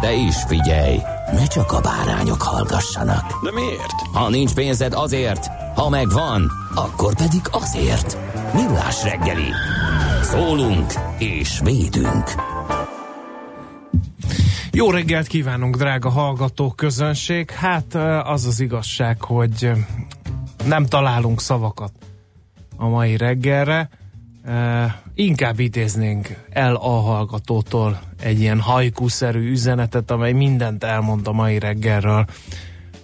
De is figyelj, ne csak a bárányok hallgassanak. De miért? Ha nincs pénzed azért, ha megvan, akkor pedig azért. Millás reggeli. Szólunk és védünk. Jó reggelt kívánunk, drága hallgató közönség. Hát az az igazság, hogy nem találunk szavakat a mai reggelre. Inkább idéznénk el a hallgatótól egy ilyen hajkuszerű üzenetet, amely mindent elmond a mai reggelről.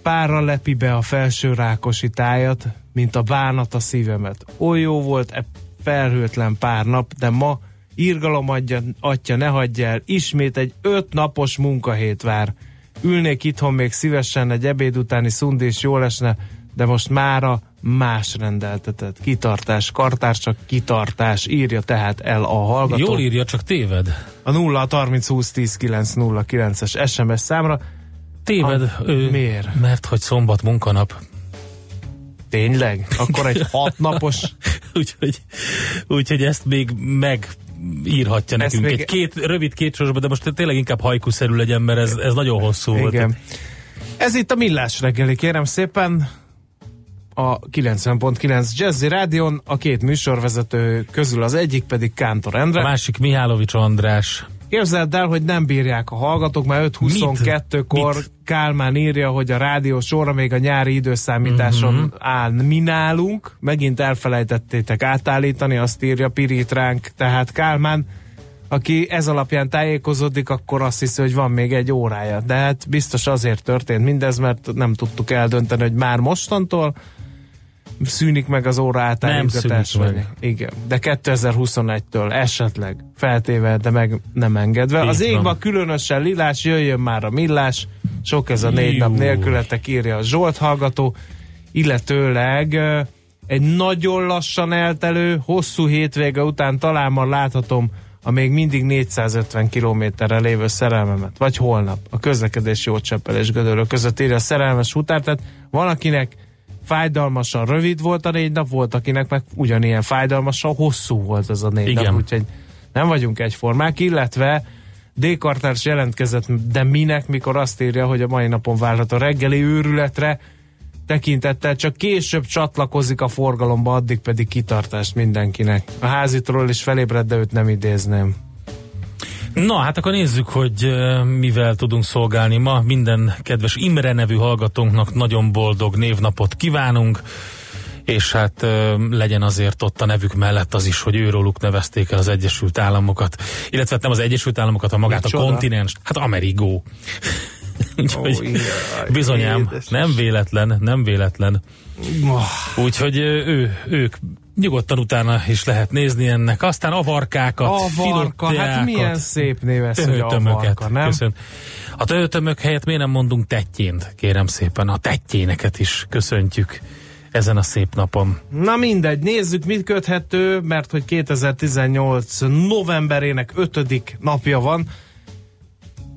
Párra lepi be a felső rákosi tájat, mint a bánat a szívemet. Oly jó volt e felhőtlen pár nap, de ma írgalom adja, atya, ne hagyja el, ismét egy öt napos munkahét vár. Ülnék itthon még szívesen, egy ebéd utáni szundés jól esne, de most mára más rendeltetett. Kitartás, kartársak, kitartás, írja tehát el a hallgató. Jól írja, csak téved. A 0 30 20 10 9 0 9-es SMS számra. Téved. A, ő, miért? Mert hogy szombat munkanap. Tényleg? Akkor egy hat napos... úgyhogy, úgyhogy ezt még meg írhatja Ezt nekünk. még- Egy két, rövid két sorosba, de most tényleg inkább hajkuszerű legyen, mert ez, ez nagyon hosszú volt. Igen. Ez itt a Millás reggeli, kérem szépen. A 90.9 Jazzy Rádion, a két műsorvezető közül az egyik pedig Kántor A Endre. másik Mihálovics András. Képzeld el, hogy nem bírják a hallgatók, mert 5.22-kor Mit? Kálmán írja, hogy a rádió sorra még a nyári időszámításon uh-huh. áll. Mi nálunk, megint elfelejtettétek átállítani, azt írja Pirít ránk, tehát Kálmán, aki ez alapján tájékozódik, akkor azt hiszi, hogy van még egy órája. De hát biztos azért történt mindez, mert nem tudtuk eldönteni, hogy már mostantól szűnik meg az óra átállítgatás. szűnik meg. Igen, de 2021-től esetleg feltéve, de meg nem engedve. Így az égben van. különösen lilás, jöjjön már a millás, sok ez a négy Jú. nap nélkületek írja a Zsolt hallgató, illetőleg egy nagyon lassan eltelő, hosszú hétvége után talán már láthatom a még mindig 450 kilométerre lévő szerelmemet, vagy holnap a közlekedés Jócseppel és Gödöllő között írja a szerelmes utár, tehát van akinek fájdalmasan rövid volt a négy nap, volt akinek meg ugyanilyen fájdalmasan hosszú volt ez a négy Igen. nap, úgyhogy nem vagyunk egyformák, illetve D. Kartárs jelentkezett, de minek, mikor azt írja, hogy a mai napon várható reggeli őrületre tekintettel csak később csatlakozik a forgalomba, addig pedig kitartást mindenkinek. A házitról is felébred, de őt nem idézném. Na, hát akkor nézzük, hogy mivel tudunk szolgálni ma. Minden kedves Imre nevű hallgatónknak nagyon boldog névnapot kívánunk, és hát legyen azért ott a nevük mellett az is, hogy őróluk nevezték el az Egyesült Államokat, illetve hát nem az Egyesült Államokat, hanem magát Micsoda? a kontinens, hát Amerigó. Úgyhogy Ó, jaj, bizonyám, édes. nem véletlen, nem véletlen. Úgyhogy ö, ő, ők nyugodtan utána is lehet nézni ennek. Aztán avarkákat, Avarka, hát milyen szép név ez, hogy avarka, nem? Köszön. A töhötömök helyett miért nem mondunk tettyént, kérem szépen. A tettyéneket is köszöntjük ezen a szép napon. Na mindegy, nézzük, mit köthető, mert hogy 2018 novemberének ötödik napja van,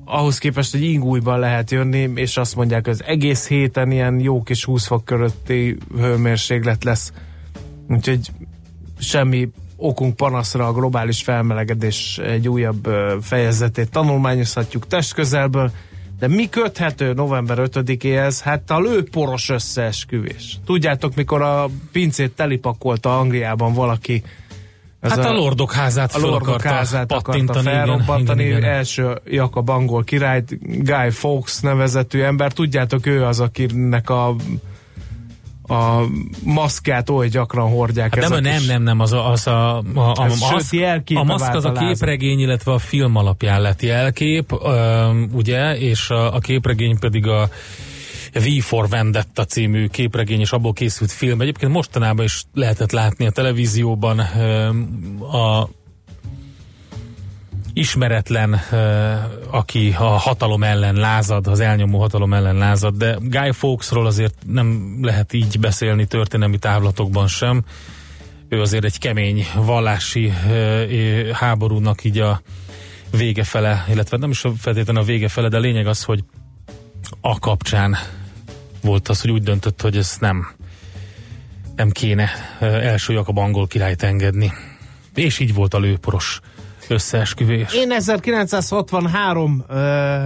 ahhoz képest, hogy ingújban lehet jönni, és azt mondják, hogy az egész héten ilyen jó kis 20 fok körötti hőmérséklet lesz. Úgyhogy semmi okunk panaszra a globális felmelegedés egy újabb fejezetét tanulmányozhatjuk testközelből, de mi köthető november 5-éhez? Hát a lőporos összeesküvés. Tudjátok, mikor a pincét telipakolta Angliában valaki Ez hát a, a Lordok házát a Lordok házát akarta felrobbantani. Igen, igen. Első Jakab angol királyt, Guy Fawkes nevezetű ember. Tudjátok, ő az, akinek a a maszkát oly gyakran hordják. Hát nem, nem, nem, nem, az a, az a, a, a, a, maszk, a maszk az a képregény, illetve a film alapján lett jelkép, ugye, és a, a képregény pedig a V for Vendetta című képregény, és abból készült film. Egyébként mostanában is lehetett látni a televízióban a ismeretlen, aki a hatalom ellen lázad, az elnyomó hatalom ellen lázad, de Guy Fawkesról azért nem lehet így beszélni történelmi távlatokban sem. Ő azért egy kemény vallási háborúnak így a vége fele, illetve nem is feltétlenül a vége fele, de a lényeg az, hogy a kapcsán volt az, hogy úgy döntött, hogy ez nem nem kéne első Jakab angol királyt engedni. És így volt a lőporos összeesküvés. Én 1963.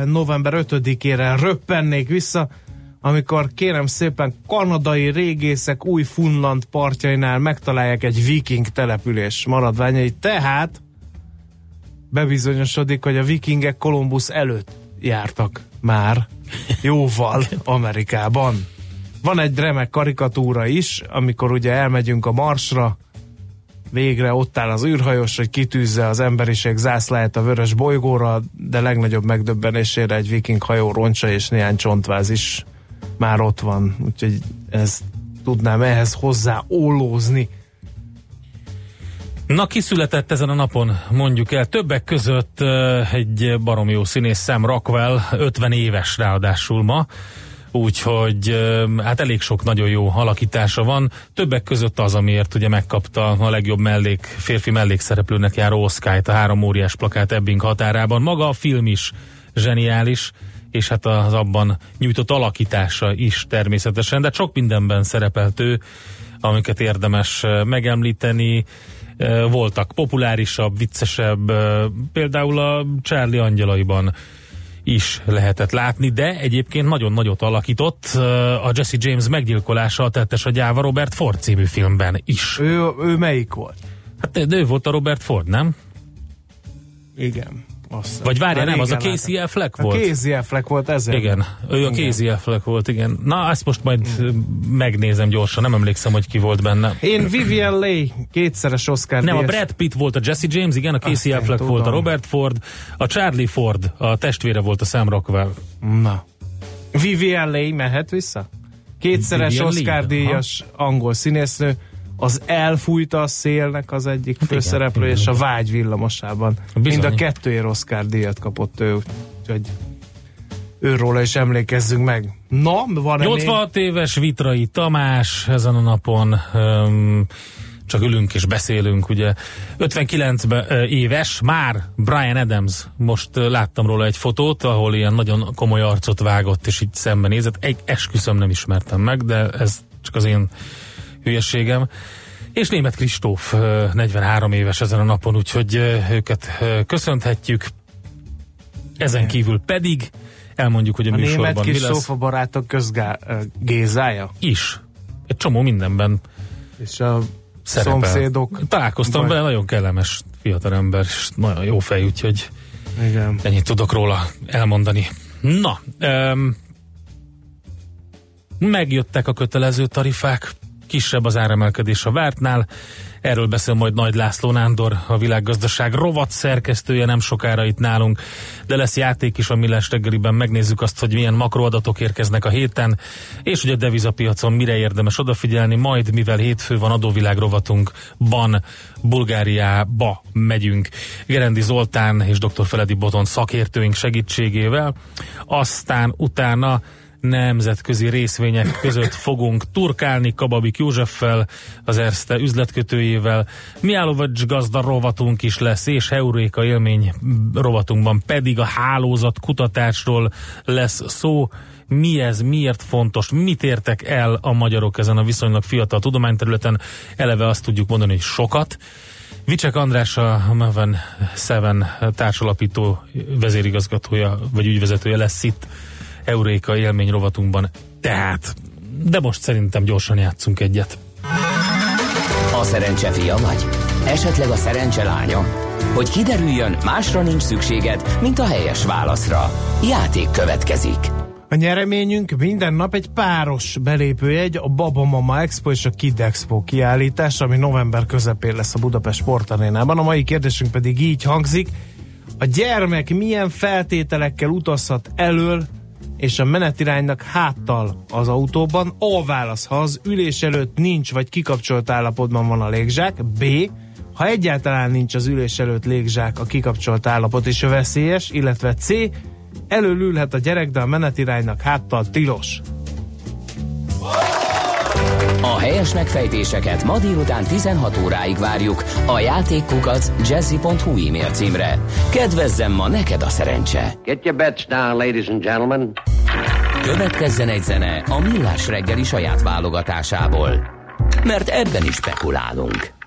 november 5-ére röppennék vissza, amikor kérem szépen kanadai régészek új Funland partjainál megtalálják egy viking település maradványait, tehát bebizonyosodik, hogy a vikingek Kolumbusz előtt jártak már jóval Amerikában. Van egy remek karikatúra is, amikor ugye elmegyünk a Marsra, végre ott áll az űrhajós, hogy kitűzze az emberiség zászláját a vörös bolygóra, de legnagyobb megdöbbenésére egy viking hajó roncsa és néhány csontváz is már ott van. Úgyhogy ez tudnám ehhez hozzá ólózni. Na, kiszületett ezen a napon, mondjuk el, többek között egy barom jó színész Sam Rockwell, 50 éves ráadásul ma, úgyhogy hát elég sok nagyon jó alakítása van. Többek között az, amiért ugye megkapta a legjobb mellék, férfi mellékszereplőnek járó Oscar-t a három óriás plakát Ebbing határában. Maga a film is zseniális, és hát az abban nyújtott alakítása is természetesen, de sok mindenben szerepelt ő, amiket érdemes megemlíteni. Voltak populárisabb, viccesebb, például a Charlie Angyalaiban is lehetett látni, de egyébként nagyon nagyot alakított a Jesse James meggyilkolása a tettes a gyáva Robert Ford című filmben is. Ő, ő melyik volt? Hát ő volt a Robert Ford, nem? Igen. Azt Vagy várja, nem, az a Casey Affleck volt? A Casey Affleck volt ezzel. Igen, ő a Casey Affleck volt, igen. Na, ezt most majd igen. megnézem gyorsan, nem emlékszem, hogy ki volt benne. Én Vivian Leigh, kétszeres Oscar Nem, a Brad Pitt volt a Jesse James, igen, a Casey Azt Affleck volt a Robert Ford, a Charlie Ford, a testvére volt a Sam Rockwell. Na. Vivian Leigh mehet vissza? Kétszeres Oscar díjas angol színésznő, az elfújta a szélnek az egyik hát főszereplő, és a vágy villamosában. Bizony. Mind a kettőért Oscar díjat kapott ő, úgyhogy őróla is emlékezzünk meg. Na, van 86 még? éves Vitrai Tamás ezen a napon um, csak ülünk és beszélünk, ugye 59 éves, már Brian Adams, most láttam róla egy fotót, ahol ilyen nagyon komoly arcot vágott, és így szembenézett. Egy esküszöm nem ismertem meg, de ez csak az én hülyeségem. És német Kristóf 43 éves ezen a napon, úgyhogy őket köszönhetjük. Ezen kívül pedig elmondjuk, hogy a, a műsorban német Kristóf a barátok közgézája? Is. Egy csomó mindenben. És a szerepel. szomszédok. Találkoztam vele, nagyon kellemes fiatalember, és nagyon jó fej, úgyhogy Igen. ennyit tudok róla elmondani. Na, um, megjöttek a kötelező tarifák, kisebb az áremelkedés a vártnál. Erről beszél majd Nagy László Nándor, a világgazdaság rovat szerkesztője nem sokára itt nálunk, de lesz játék is a Millás reggeliben, megnézzük azt, hogy milyen makroadatok érkeznek a héten, és hogy a devizapiacon mire érdemes odafigyelni, majd mivel hétfő van adóvilág rovatunkban, Bulgáriába megyünk. Gerendi Zoltán és dr. Feledi Boton szakértőink segítségével, aztán utána nemzetközi részvények között fogunk turkálni Kababik Józseffel, az Erste üzletkötőjével. Miálovacs gazda rovatunk is lesz, és Heuréka élmény rovatunkban pedig a hálózat kutatásról lesz szó. Mi ez, miért fontos, mit értek el a magyarok ezen a viszonylag fiatal tudományterületen? Eleve azt tudjuk mondani, hogy sokat. Vicsek András a Maven Seven társalapító vezérigazgatója, vagy ügyvezetője lesz itt Euréka élmény rovatunkban. Tehát, de most szerintem gyorsan játszunk egyet. A szerencse fia vagy? Esetleg a szerencse lánya? Hogy kiderüljön, másra nincs szükséged, mint a helyes válaszra. Játék következik. A nyereményünk minden nap egy páros belépőjegy, a Baba Mama Expo és a Kid Expo kiállítás, ami november közepén lesz a Budapest Sportarénában. A mai kérdésünk pedig így hangzik. A gyermek milyen feltételekkel utazhat elől és a menetiránynak háttal az autóban? A válasz, ha az ülés előtt nincs vagy kikapcsolt állapotban van a légzsák. B. Ha egyáltalán nincs az ülés előtt légzsák, a kikapcsolt állapot is veszélyes, illetve C Előlülhet a gyerek, de a menetiránynak háttal tilos. A helyes megfejtéseket ma délután 16 óráig várjuk a játékkukat jazzy.hu e-mail címre. Kedvezzem ma neked a szerencse! Get your bets down, ladies and gentlemen. Következzen egy zene a Millás reggeli saját válogatásából. Mert ebben is spekulálunk.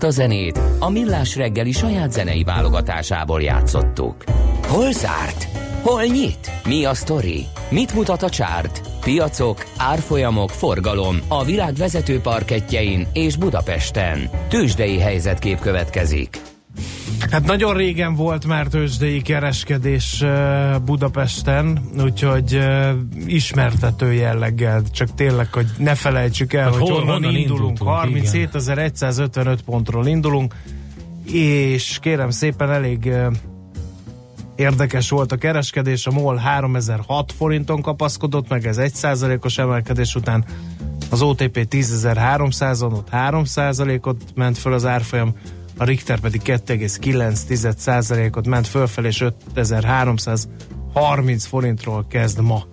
Ezt a zenét a Millás reggeli saját zenei válogatásából játszottuk. Hol zárt? Hol nyit? Mi a sztori? Mit mutat a csárt? Piacok, árfolyamok, forgalom a világ vezető parketjein és Budapesten. Tősdei helyzetkép következik. Hát nagyon régen volt már tőzsdei kereskedés Budapesten, úgyhogy ismertető jelleggel, csak tényleg, hogy ne felejtsük el, Hát hogy hol- honnan honnan indulunk. indultunk, 37.155 pontról indulunk, és kérem szépen elég érdekes volt a kereskedés, a MOL 3006 forinton kapaszkodott meg, ez 1%-os emelkedés után. Az OTP 10.300-on, ott 3%-ot ment föl az árfolyam, a Richter pedig 2,9%-ot ment fölfelé, és 5330 forintról kezd ma.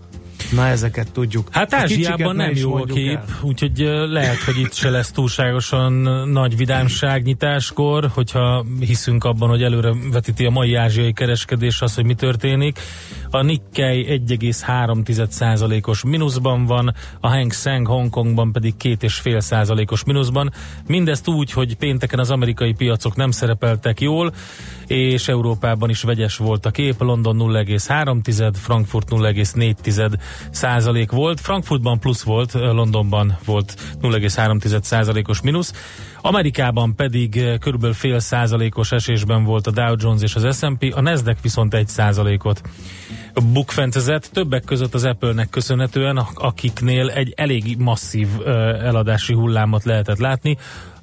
Na ezeket tudjuk. Hát A Ázsiában ne nem jó a kép, úgyhogy lehet, hogy itt se lesz túlságosan nagy vidámság nyitáskor, hogyha hiszünk abban, hogy előre vetíti a mai ázsiai kereskedés az, hogy mi történik. A Nikkei 1,3%-os mínuszban van, a Hang Seng Hongkongban pedig 2,5%-os mínuszban. Mindezt úgy, hogy pénteken az amerikai piacok nem szerepeltek jól, és Európában is vegyes volt a kép, London 0,3, Frankfurt 0,4 százalék volt, Frankfurtban plusz volt, Londonban volt 0,3 százalékos mínusz, Amerikában pedig eh, körülbelül fél százalékos esésben volt a Dow Jones és az S&P, a Nasdaq viszont egy százalékot bukfentezett, többek között az Apple-nek köszönhetően, akiknél egy elég masszív ö, eladási hullámot lehetett látni.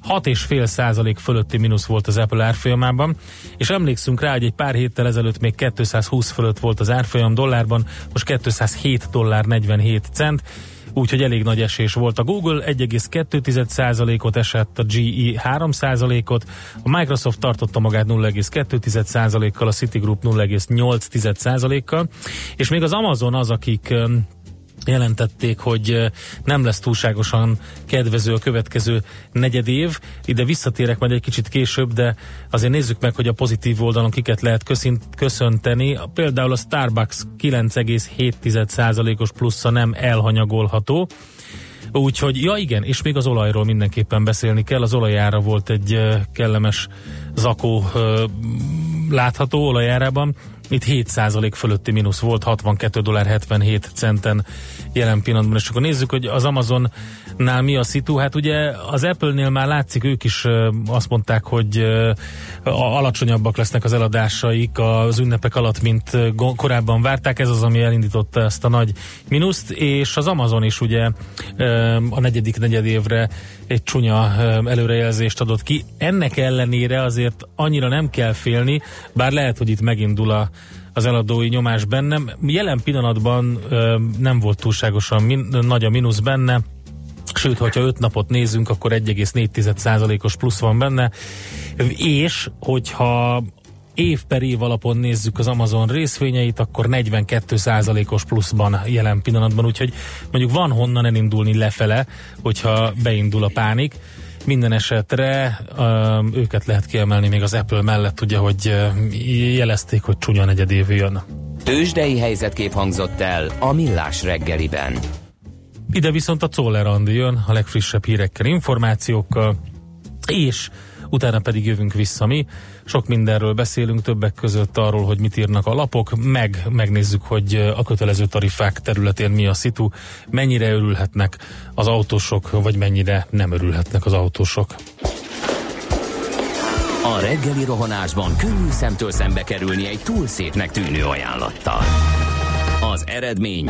6,5 százalék fölötti mínusz volt az Apple árfolyamában, és emlékszünk rá, hogy egy pár héttel ezelőtt még 220 fölött volt az árfolyam dollárban, most 207 dollár 47 cent, úgyhogy elég nagy esés volt. A Google 1,2%-ot esett, a GE 3%-ot, a Microsoft tartotta magát 0,2%-kal, a Citigroup 0,8%-kal, és még az Amazon az, akik jelentették, hogy nem lesz túlságosan kedvező a következő negyed év. Ide visszatérek majd egy kicsit később, de azért nézzük meg, hogy a pozitív oldalon kiket lehet köszint, köszönteni. Például a Starbucks 9,7%-os plusza nem elhanyagolható. Úgyhogy, ja igen, és még az olajról mindenképpen beszélni kell. Az olajára volt egy kellemes zakó látható olajárában. Itt 7% fölötti mínusz volt, 62 dollár 77 centen jelen pillanatban. És akkor nézzük, hogy az Amazonnál mi a szitu. Hát ugye az Apple-nél már látszik, ők is azt mondták, hogy alacsonyabbak lesznek az eladásaik az ünnepek alatt, mint korábban várták. Ez az, ami elindította ezt a nagy mínuszt, és az Amazon is ugye a negyedik negyedévre egy csúnya előrejelzést adott ki. Ennek ellenére azért annyira nem kell félni, bár lehet, hogy itt megindul a az eladói nyomás bennem. Jelen pillanatban ö, nem volt túlságosan min- nagy a mínusz benne, sőt, hogyha 5 napot nézünk, akkor 1,4%-os plusz van benne, és hogyha év per év alapon nézzük az Amazon részvényeit, akkor 42%-os pluszban jelen pillanatban, úgyhogy mondjuk van honnan elindulni lefele, hogyha beindul a pánik. Minden esetre um, őket lehet kiemelni még az Apple mellett, ugye, hogy um, jelezték, hogy csúnya negyed év jön. Tőzsdei helyzetkép hangzott el a Millás reggeliben. Ide viszont a Czoller Andi jön a legfrissebb hírekkel, információkkal, és utána pedig jövünk vissza mi. Sok mindenről beszélünk, többek között arról, hogy mit írnak a lapok, meg megnézzük, hogy a kötelező tarifák területén mi a szitu, mennyire örülhetnek az autósok, vagy mennyire nem örülhetnek az autósok. A reggeli rohanásban könnyű szemtől szembe kerülni egy túl szépnek tűnő ajánlattal. Az eredmény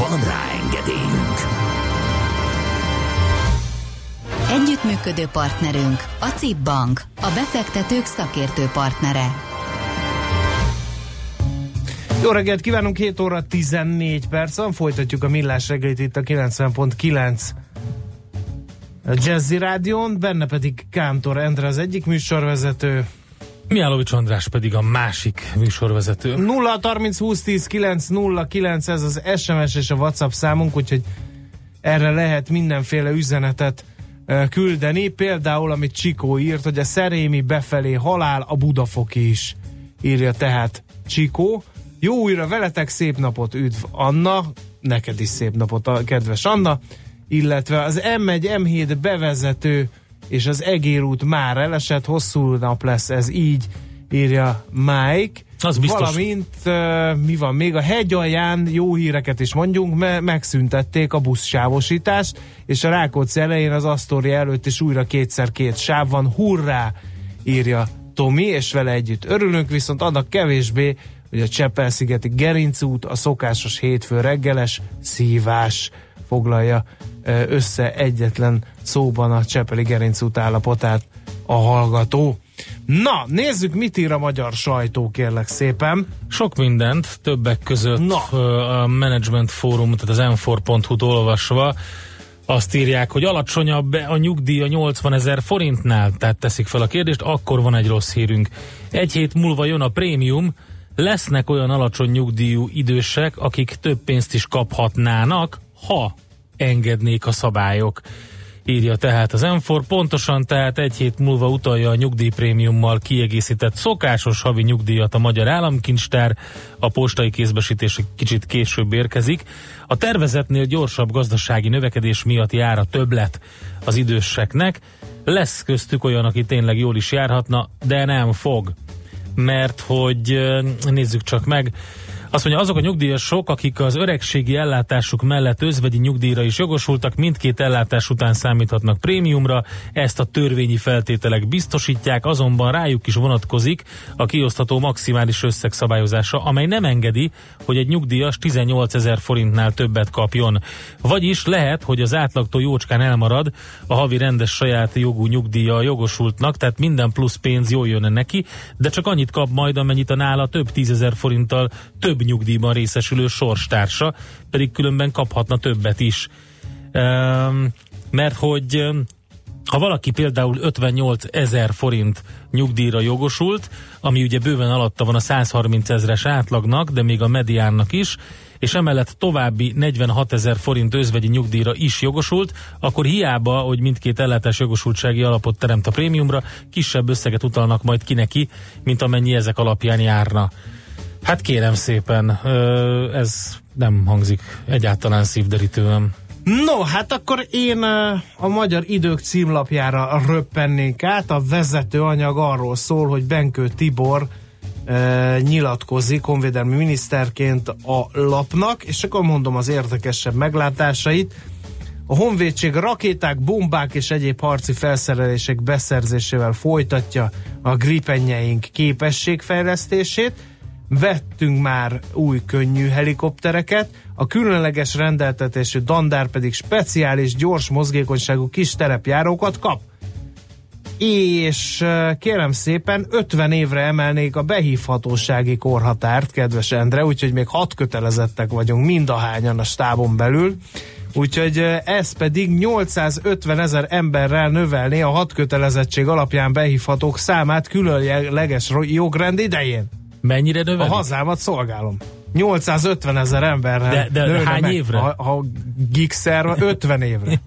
Van rá engedélyünk! Együttműködő partnerünk a CIP Bank, a befektetők szakértő partnere. Jó reggelt kívánunk, 7 óra 14 perc van, folytatjuk a millás reggelit itt a 90.9 a Jazzy Rádión, benne pedig Kántor Endre az egyik műsorvezető, Miálovics András pedig a másik műsorvezető. 0 30 20 10 9 0 9 ez az SMS és a WhatsApp számunk, úgyhogy erre lehet mindenféle üzenetet küldeni. Például, amit Csikó írt, hogy a Szerémi befelé halál, a Budafoki is írja tehát Csikó. Jó újra veletek, szép napot, üdv Anna, neked is szép napot, a kedves Anna, illetve az M1, M7 bevezető és az Egér út már elesett, hosszú nap lesz ez így, írja Mike. Az biztos. Valamint uh, mi van még? A hegy alján jó híreket is mondjunk, mert megszüntették a buszsávosítást, és a Rákóczi elején az Asztória előtt is újra kétszer két sáv van. Hurrá! írja Tomi, és vele együtt örülünk, viszont annak kevésbé, hogy a Csepel-szigeti Gerinc út a szokásos hétfő reggeles szívás foglalja össze egyetlen szóban a Csepeli Gerinc út állapotát a hallgató. Na, nézzük, mit ír a magyar sajtó, kérlek szépen. Sok mindent, többek között Na. a Management Forum, tehát az m4.hu-t olvasva, azt írják, hogy alacsonyabb a nyugdíj a 80 ezer forintnál, tehát teszik fel a kérdést, akkor van egy rossz hírünk. Egy hét múlva jön a prémium, lesznek olyan alacsony nyugdíjú idősek, akik több pénzt is kaphatnának, ha engednék a szabályok. Írja tehát az M4, pontosan tehát egy hét múlva utalja a nyugdíjprémiummal kiegészített szokásos havi nyugdíjat a Magyar Államkincstár, a postai kézbesítés kicsit később érkezik. A tervezetnél gyorsabb gazdasági növekedés miatt jár a többlet az időseknek. Lesz köztük olyan, aki tényleg jól is járhatna, de nem fog. Mert hogy nézzük csak meg, azt mondja, azok a nyugdíjasok, akik az öregségi ellátásuk mellett özvegyi nyugdíjra is jogosultak, mindkét ellátás után számíthatnak prémiumra, ezt a törvényi feltételek biztosítják, azonban rájuk is vonatkozik a kiosztható maximális összeg szabályozása, amely nem engedi, hogy egy nyugdíjas 18 ezer forintnál többet kapjon. Vagyis lehet, hogy az átlagtól jócskán elmarad a havi rendes saját jogú nyugdíja jogosultnak, tehát minden plusz pénz jól jön neki, de csak annyit kap majd, amennyit a nála több tízezer forinttal több nyugdíjban részesülő sorstársa, pedig különben kaphatna többet is. Ehm, mert hogy ehm, ha valaki például 58 ezer forint nyugdíjra jogosult, ami ugye bőven alatta van a 130 ezres átlagnak, de még a mediánnak is, és emellett további 46 ezer forint özvegyi nyugdíjra is jogosult, akkor hiába, hogy mindkét ellátás jogosultsági alapot teremt a prémiumra, kisebb összeget utalnak majd ki neki, mint amennyi ezek alapján járna. Hát kérem szépen, ez nem hangzik egyáltalán szívderítően. No, hát akkor én a Magyar Idők címlapjára röppennék át. A vezető anyag arról szól, hogy Benkő Tibor nyilatkozik honvédelmi miniszterként a lapnak, és akkor mondom az érdekesebb meglátásait. A honvédség rakéták, bombák és egyéb harci felszerelések beszerzésével folytatja a gripenjeink képességfejlesztését. Vettünk már új könnyű helikoptereket, a különleges rendeltetésű dandár pedig speciális, gyors mozgékonyságú kis terepjárókat kap. És kérem szépen 50 évre emelnék a behívhatósági korhatárt, kedves Endre, úgyhogy még hat kötelezettek vagyunk mindahányan a stábon belül. Úgyhogy ez pedig 850 ezer emberrel növelné a hat kötelezettség alapján behívhatók számát különleges jogrend idején. Mennyire A növelik? hazámat szolgálom. 850 ezer emberrel. De- de nőne hány meg. évre? Ha, ha gigszer, 50 évre.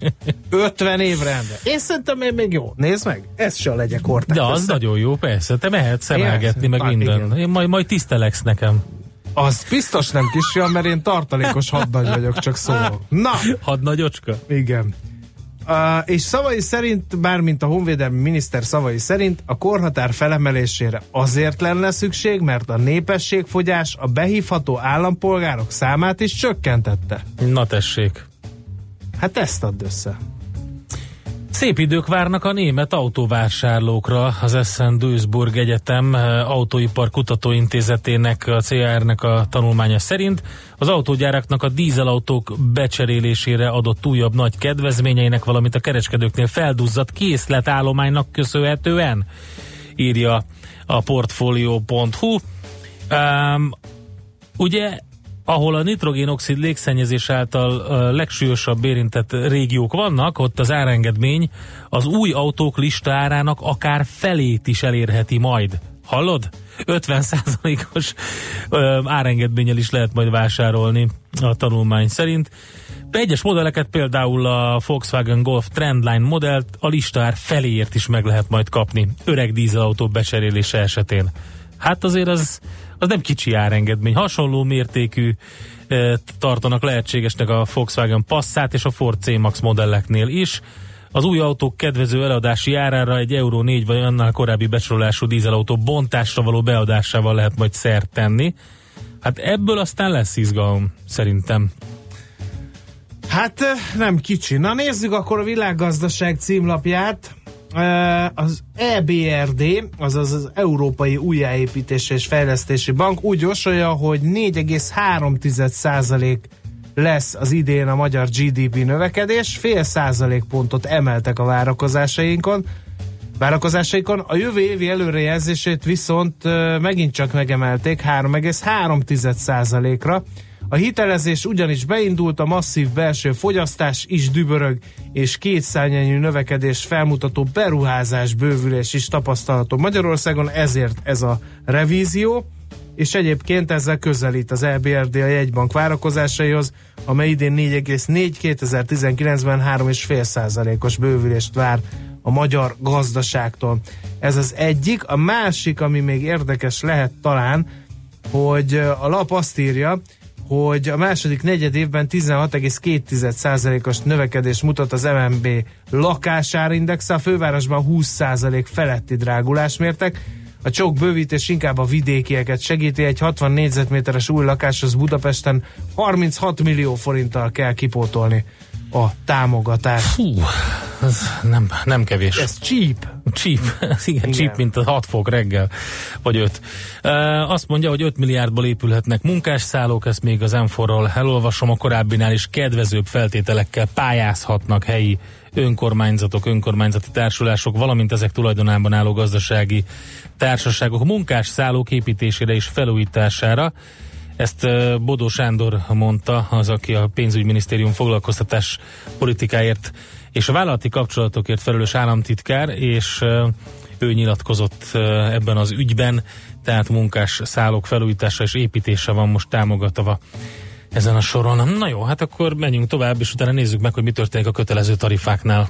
50 évre ember. Én szerintem én még jó. Nézd meg, ez se legyen kortát. De az nagyon jó, persze. Te mehetsz szemelgetni, meg Hát, minden. igen. Én majd, majd tiszteleksz nekem. Az biztos nem kisfiam, mert én tartalékos hadnagy vagyok, csak szólok. Na, Hadnagyocska? igen. Uh, és szavai szerint, bármint a honvédelmi miniszter szavai szerint, a korhatár felemelésére azért lenne szükség, mert a népességfogyás a behívható állampolgárok számát is csökkentette. Na tessék. Hát ezt add össze. Szép idők várnak a német autóvásárlókra. Az Essen Duisburg Egyetem eh, Autóipar Kutatóintézetének, a CR-nek a tanulmánya szerint az autógyáraknak a dízelautók becserélésére adott újabb nagy kedvezményeinek, valamint a kereskedőknél felduzzadt készletállománynak köszönhetően, írja a portfolio.hu. Um, ugye ahol a nitrogénoxid légszennyezés által a legsúlyosabb érintett régiók vannak, ott az árengedmény az új autók listárának akár felét is elérheti majd. Hallod? 50%-os árengedménnyel is lehet majd vásárolni a tanulmány szerint. Egyes modelleket, például a Volkswagen Golf Trendline modellt a listár feléért is meg lehet majd kapni, öreg dízelautó becserélése esetén. Hát azért az, az nem kicsi árengedmény. Hasonló mértékű e, tartanak lehetségesnek a Volkswagen Passat és a Ford C-Max modelleknél is. Az új autók kedvező eladási árára egy Euró 4 vagy annál korábbi besorolású dízelautó bontásra való beadásával lehet majd szert tenni. Hát ebből aztán lesz izgalom, szerintem. Hát nem kicsi. Na nézzük akkor a világgazdaság címlapját. Az EBRD, azaz az Európai Újjáépítési és Fejlesztési Bank úgy jósolja, hogy 4,3% lesz az idén a magyar GDP növekedés, fél százalékpontot emeltek a várakozásainkon, várakozásaikon. A jövő évi előrejelzését viszont megint csak megemelték 3,3%-ra. A hitelezés ugyanis beindult, a masszív belső fogyasztás is dübörög, és kétszányanyú növekedés felmutató beruházás bővülés is tapasztalható Magyarországon, ezért ez a revízió és egyébként ezzel közelít az EBRD a jegybank várakozásaihoz, amely idén 4,4, 2019-ben 3,5 százalékos bővülést vár a magyar gazdaságtól. Ez az egyik. A másik, ami még érdekes lehet talán, hogy a lap azt írja, hogy a második negyed évben 16,2%-os növekedés mutat az MNB lakásárindexe, a fővárosban 20% feletti drágulás mértek, a csók bővítés inkább a vidékieket segíti, egy 60 négyzetméteres új lakáshoz Budapesten 36 millió forinttal kell kipótolni a támogatást. Fú, ez nem, nem kevés. Ez cheap. Cheap, igen, igen, cheap, mint a 6 fok reggel, vagy 5. Uh, azt mondja, hogy 5 milliárdból épülhetnek munkásszállók, ezt még az M4-ról elolvasom, a korábbinál is kedvezőbb feltételekkel pályázhatnak helyi önkormányzatok, önkormányzati társulások, valamint ezek tulajdonában álló gazdasági társaságok munkásszállók építésére és felújítására. Ezt Bodó Sándor mondta, az, aki a pénzügyminisztérium foglalkoztatás politikáért és a vállalati kapcsolatokért felelős államtitkár, és ő nyilatkozott ebben az ügyben, tehát munkás szállók felújítása és építése van most támogatva ezen a soron. Na jó, hát akkor menjünk tovább, és utána nézzük meg, hogy mi történik a kötelező tarifáknál.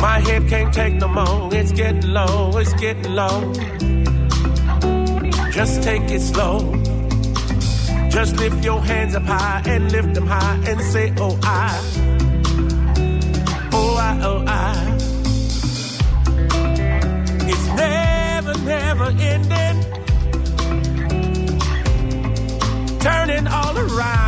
My head can't take no more. It's getting low. It's getting low. Just take it slow. Just lift your hands up high and lift them high and say, Oh, I. Oh, I, oh, I. It's never, never ending. Turning all around.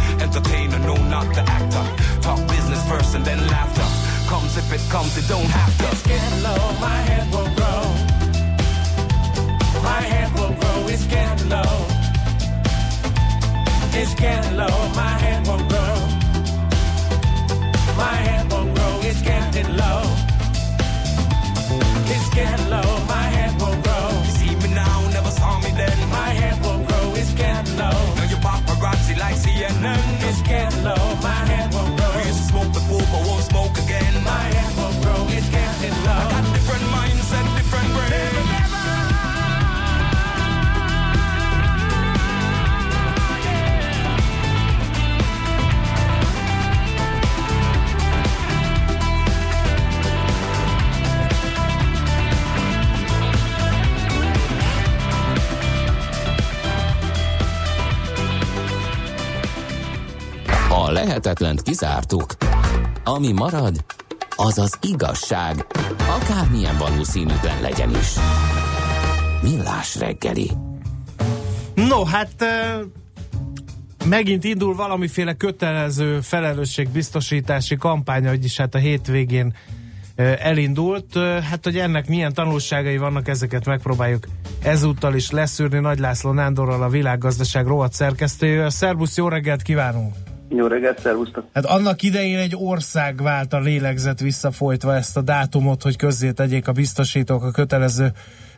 Entertainer, no, not the actor. Talk business first and then laughter. Comes if it comes, it don't have to. It's getting low, my head will grow. My head will grow, it's getting low. It's getting low, my head won't grow. My head won't grow, it's getting low. It's getting low, my head won't grow. You see me now, never saw me then. My head won't like CNN. It's getting low, my head won't grow. We used to smoke before, but won't smoke again. My head won't grow, it's getting low. I Got different mindset, different brain. A lehetetlent kizártuk. Ami marad, az az igazság, akármilyen valószínűtlen legyen is. Millás reggeli. No, hát megint indul valamiféle kötelező felelősségbiztosítási kampány, vagyis hát a hétvégén elindult. Hát, hogy ennek milyen tanulságai vannak, ezeket megpróbáljuk ezúttal is leszűrni. Nagy László Nándorral, a világgazdaság rovat szerkesztőjével. Szerbusz, jó reggelt kívánunk! Jó reggelt, szervusztok! Hát annak idején egy ország vált a lélegzet visszafolytva ezt a dátumot, hogy közzé tegyék a biztosítók a kötelező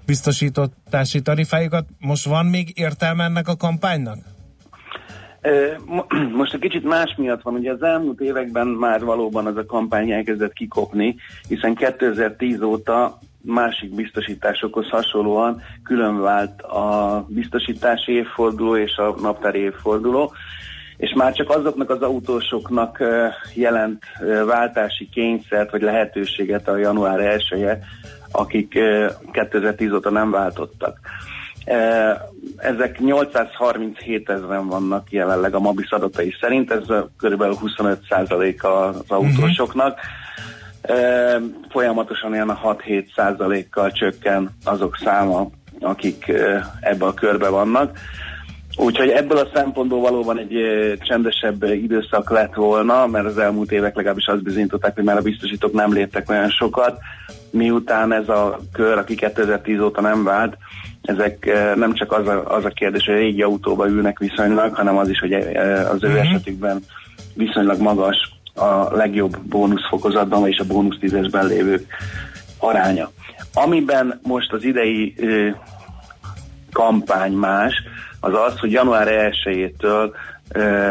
biztosítási tarifájukat. Most van még értelme ennek a kampánynak? Most egy kicsit más miatt van, ugye az elmúlt években már valóban ez a kampány elkezdett kikopni, hiszen 2010 óta másik biztosításokhoz hasonlóan külön vált a biztosítási évforduló és a naptári évforduló, és már csak azoknak az autósoknak jelent váltási kényszert vagy lehetőséget a január 1 -e, akik ö, 2010 óta nem váltottak. Ezek 837 ezeren vannak jelenleg a Mabis adatai szerint, ez kb. 25% az autósoknak. Eh, Folyamatosan ilyen a 6-7 százalékkal csökken azok száma, akik ebbe a körbe vannak. Úgyhogy ebből a szempontból valóban egy csendesebb időszak lett volna, mert az elmúlt évek legalábbis azt bizonyították, hogy már a biztosítók nem léptek olyan sokat, miután ez a kör, aki 2010 óta nem vált, ezek nem csak az a, az a kérdés, hogy a régi autóba ülnek viszonylag, hanem az is, hogy az ő Mhm. esetükben viszonylag magas a legjobb bónuszfokozatban és a bónusz tízesben lévők aránya. Amiben most az idei ö, kampány más, az az, hogy január 1-től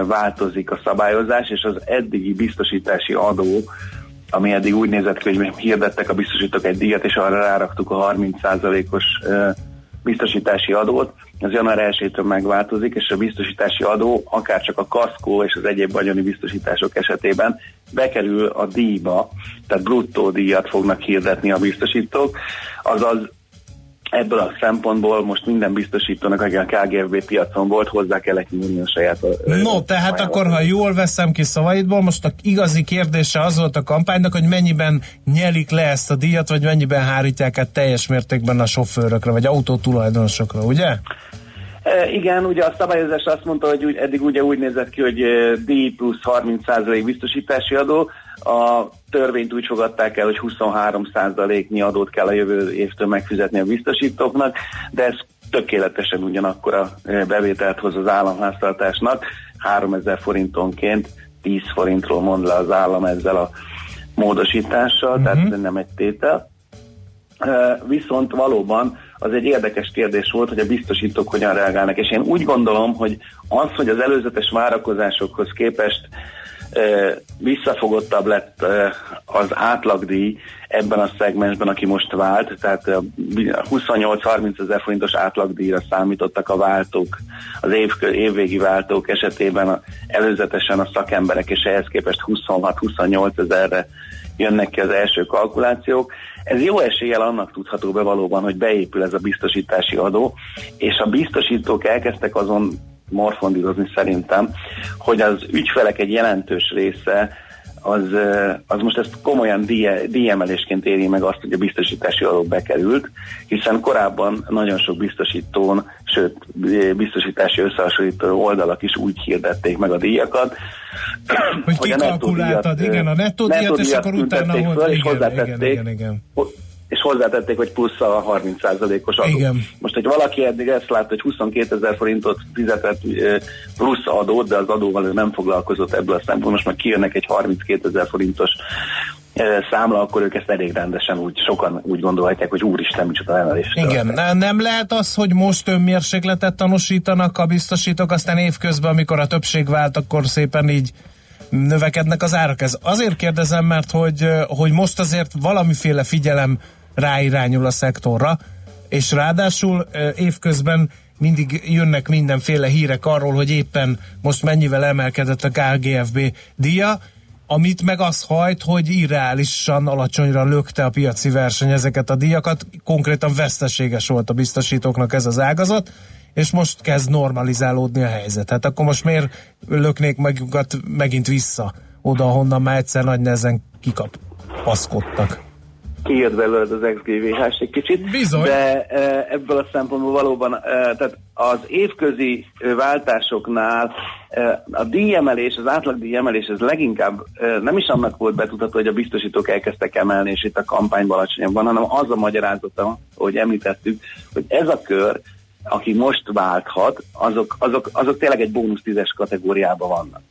változik a szabályozás, és az eddigi biztosítási adó, ami eddig úgy nézett ki, hogy hirdettek a biztosítók egy díjat, és arra ráraktuk a 30%-os ö, biztosítási adót, az január 1-től megváltozik, és a biztosítási adó akár csak a kaszkó és az egyéb vagyoni biztosítások esetében bekerül a díjba, tehát bruttó díjat fognak hirdetni a biztosítók, azaz ebből a szempontból most minden biztosítónak, aki a KGFB piacon volt, hozzá kellett nyúlni a saját No, tehát akkor, ha jól veszem ki szavaidból, most a igazi kérdése az volt a kampánynak, hogy mennyiben nyelik le ezt a díjat, vagy mennyiben hárítják át teljes mértékben a sofőrökre, vagy autótulajdonosokra, ugye? E, igen, ugye a szabályozás azt mondta, hogy úgy, eddig ugye úgy nézett ki, hogy e, díj plusz 30% biztosítási adó, a törvényt úgy fogadták el, hogy 23%-nyi adót kell a jövő évtől megfizetni a biztosítóknak, de ez tökéletesen ugyanakkor a e, bevételt hoz az államháztartásnak, 3000 forintonként 10 forintról mond le az állam ezzel a módosítással, uh-huh. tehát ez nem egy tétel. Uh, viszont valóban az egy érdekes kérdés volt, hogy a biztosítók hogyan reagálnak, és én úgy gondolom, hogy az, hogy az előzetes várakozásokhoz képest visszafogottabb lett az átlagdíj ebben a szegmensben, aki most vált, tehát uh, 28-30 ezer forintos átlagdíjra számítottak a váltók, az év, évvégi váltók esetében előzetesen a szakemberek, és ehhez képest 26-28 ezerre jönnek ki az első kalkulációk. Ez jó eséllyel annak tudható be valóban, hogy beépül ez a biztosítási adó, és a biztosítók elkezdtek azon morfondírozni szerintem, hogy az ügyfelek egy jelentős része az, az most ezt komolyan díjemelésként éri meg azt, hogy a biztosítási adó bekerült, hiszen korábban nagyon sok biztosítón, sőt biztosítási összehasonlító oldalak is úgy hirdették meg a díjakat, hogy, hogy kikalkuláltad, igen, a nettó díjat, és akkor utána föl, hogy, és igen, hozzátették, igen, igen, igen. És hozzátették, hogy plusz a 30%-os adó. Igen. Most, hogy valaki eddig ezt látta, hogy 22 ezer forintot fizetett plusz adót, de az adóval ő nem foglalkozott ebből a szempontból, most már kijönnek egy 32 ezer forintos számla, akkor ők ezt elég rendesen úgy, sokan úgy gondolhatják, hogy úristen, micsoda emelés. Igen, ne- nem lehet az, hogy most önmérsékletet tanúsítanak a biztosítók, aztán évközben, amikor a többség vált, akkor szépen így növekednek az árak. Ez azért kérdezem, mert hogy, hogy most azért valamiféle figyelem ráirányul a szektorra, és ráadásul évközben mindig jönnek mindenféle hírek arról, hogy éppen most mennyivel emelkedett a KGFB díja, amit meg az hajt, hogy irreálisan alacsonyra lökte a piaci verseny ezeket a díjakat, konkrétan veszteséges volt a biztosítóknak ez az ágazat, és most kezd normalizálódni a helyzet. Hát akkor most miért löknék magukat megint vissza oda, honnan már egyszer nagy nehezen kikapaszkodtak? Kijött belőled az XGVH egy kicsit. Bizony. De e, ebből a szempontból valóban, e, tehát az évközi e, váltásoknál a díjemelés, az átlag díjemelés, ez leginkább nem is annak volt betudható, hogy a biztosítók elkezdtek emelni, és itt a kampányban alacsonyabb van, hanem az a magyarázata, hogy említettük, hogy ez a kör, aki most válthat, azok, azok, azok tényleg egy bónusz tízes kategóriában vannak.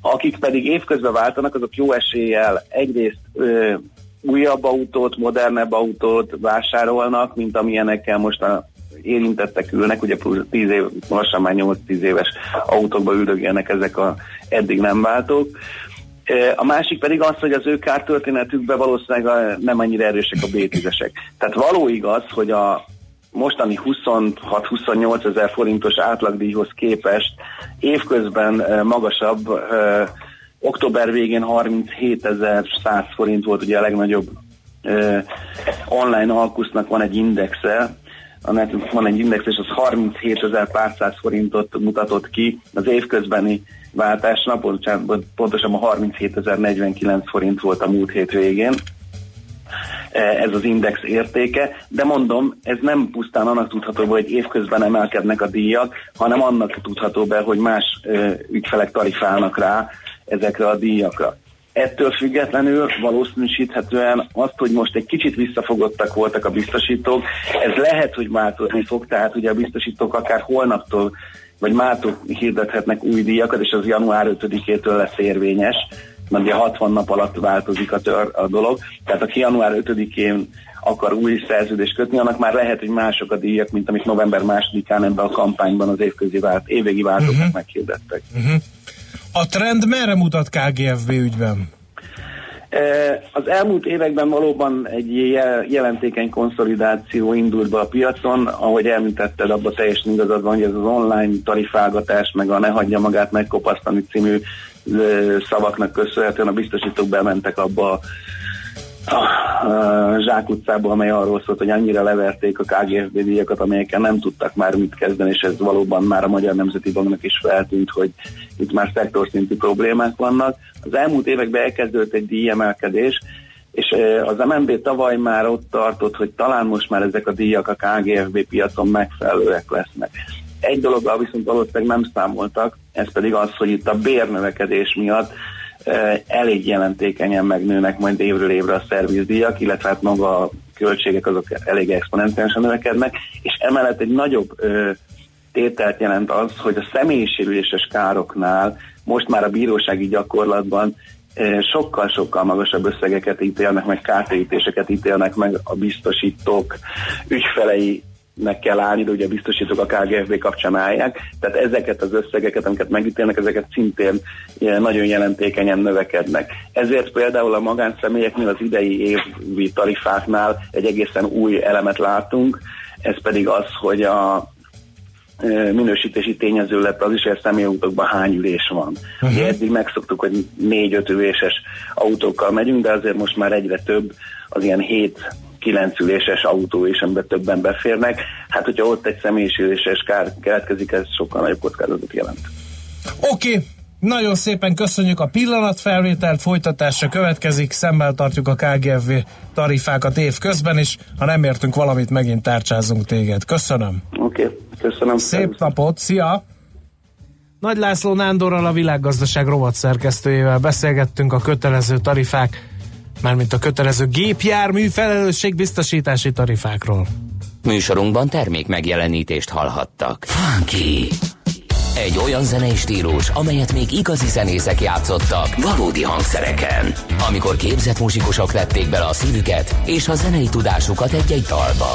Akik pedig évközben váltanak, azok jó eséllyel egyrészt ö, újabb autót, modernebb autót vásárolnak, mint amilyenekkel most a érintettek ülnek, ugye plusz 10 év, lassan már 8-10 éves autókba üldögélnek ezek a eddig nem váltók. E, A másik pedig az, hogy az ő kártörténetükben valószínűleg a- nem annyira erősek a B10-esek. Tehát való igaz, hogy a mostani 26-28 ezer forintos átlagdíjhoz képest évközben e, magasabb, e, október végén 37.100 forint volt ugye a legnagyobb e, online alkusznak van egy indexe, a netünk van egy index, és az 37.000 pár száz forintot mutatott ki az évközbeni váltásnap, pontosabban 37.049 forint volt a múlt hét végén. Ez az index értéke, de mondom, ez nem pusztán annak tudható be, hogy évközben emelkednek a díjak, hanem annak tudható be, hogy más ö, ügyfelek tarifálnak rá ezekre a díjakra. Ettől függetlenül valószínűsíthetően azt, hogy most egy kicsit visszafogottak voltak a biztosítók, ez lehet, hogy változni fog, tehát ugye a biztosítók akár holnaptól vagy mától hirdethetnek új díjakat, és az január 5-től lesz érvényes, mert ugye 60 nap alatt változik a, tör, a dolog, tehát aki január 5-én akar új szerződést kötni, annak már lehet, hogy mások a díjak, mint amit november 2-án ebben a kampányban az évközi vált, évvégi váltóknak uh-huh. meghirdettek. A trend merre mutat KGFB ügyben? E, Az elmúlt években valóban egy jel- jelentékeny konszolidáció indult be a piacon, ahogy említetted, abban teljesen igazad van, hogy ez az online tarifálgatás, meg a ne hagyja magát megkopasztani című ö, szavaknak köszönhetően a biztosítók bementek abba a a zsákutcába, amely arról szólt, hogy annyira leverték a KGFB díjakat, amelyekkel nem tudtak már mit kezdeni, és ez valóban már a Magyar Nemzeti Banknak is feltűnt, hogy itt már szektorszintű problémák vannak. Az elmúlt években elkezdődött egy díjemelkedés, és az MNB tavaly már ott tartott, hogy talán most már ezek a díjak a KGFB piacon megfelelőek lesznek. Egy dologgal viszont valószínűleg nem számoltak, ez pedig az, hogy itt a bérnövekedés miatt elég jelentékenyen megnőnek majd évről évre a szervizdíjak, illetve hát maga a költségek azok elég exponenciálisan növekednek, és emellett egy nagyobb ö, tételt jelent az, hogy a személyisérüléses károknál most már a bírósági gyakorlatban sokkal-sokkal magasabb összegeket ítélnek meg, kártérítéseket ítélnek meg a biztosítók ügyfelei meg kell állni, de ugye a biztosítók a KGFB kapcsán állják, tehát ezeket az összegeket, amiket megítélnek, ezeket szintén nagyon jelentékenyen növekednek. Ezért például a magánszemélyeknél az idei évi tarifáknál egy egészen új elemet látunk, ez pedig az, hogy a ö, minősítési tényező lett az is, hogy a személyautókban hány ülés van. Uh-huh. Eddig megszoktuk, hogy négy-öt üléses autókkal megyünk, de azért most már egyre több az ilyen hét kilenc üléses autó is, amiben többen beférnek. Hát, hogyha ott egy személyisüléses kár keletkezik, ez sokkal nagyobb kockázatot jelent. Oké, okay. nagyon szépen köszönjük a pillanatfelvételt, folytatásra következik, szemmel tartjuk a KGFV tarifákat év közben, és ha nem értünk valamit, megint tárcsázunk téged. Köszönöm. Oké, okay. köszönöm. Szép napot, szia! Nagy László Nándorral a világgazdaság rovat szerkesztőjével beszélgettünk a kötelező tarifák, mármint a kötelező gépjármű felelősségbiztosítási tarifákról. Műsorunkban termék megjelenítést hallhattak. Funky! Egy olyan zenei stílus, amelyet még igazi zenészek játszottak valódi hangszereken. Amikor képzett muzsikusok vették bele a szívüket és a zenei tudásukat egy-egy dalba.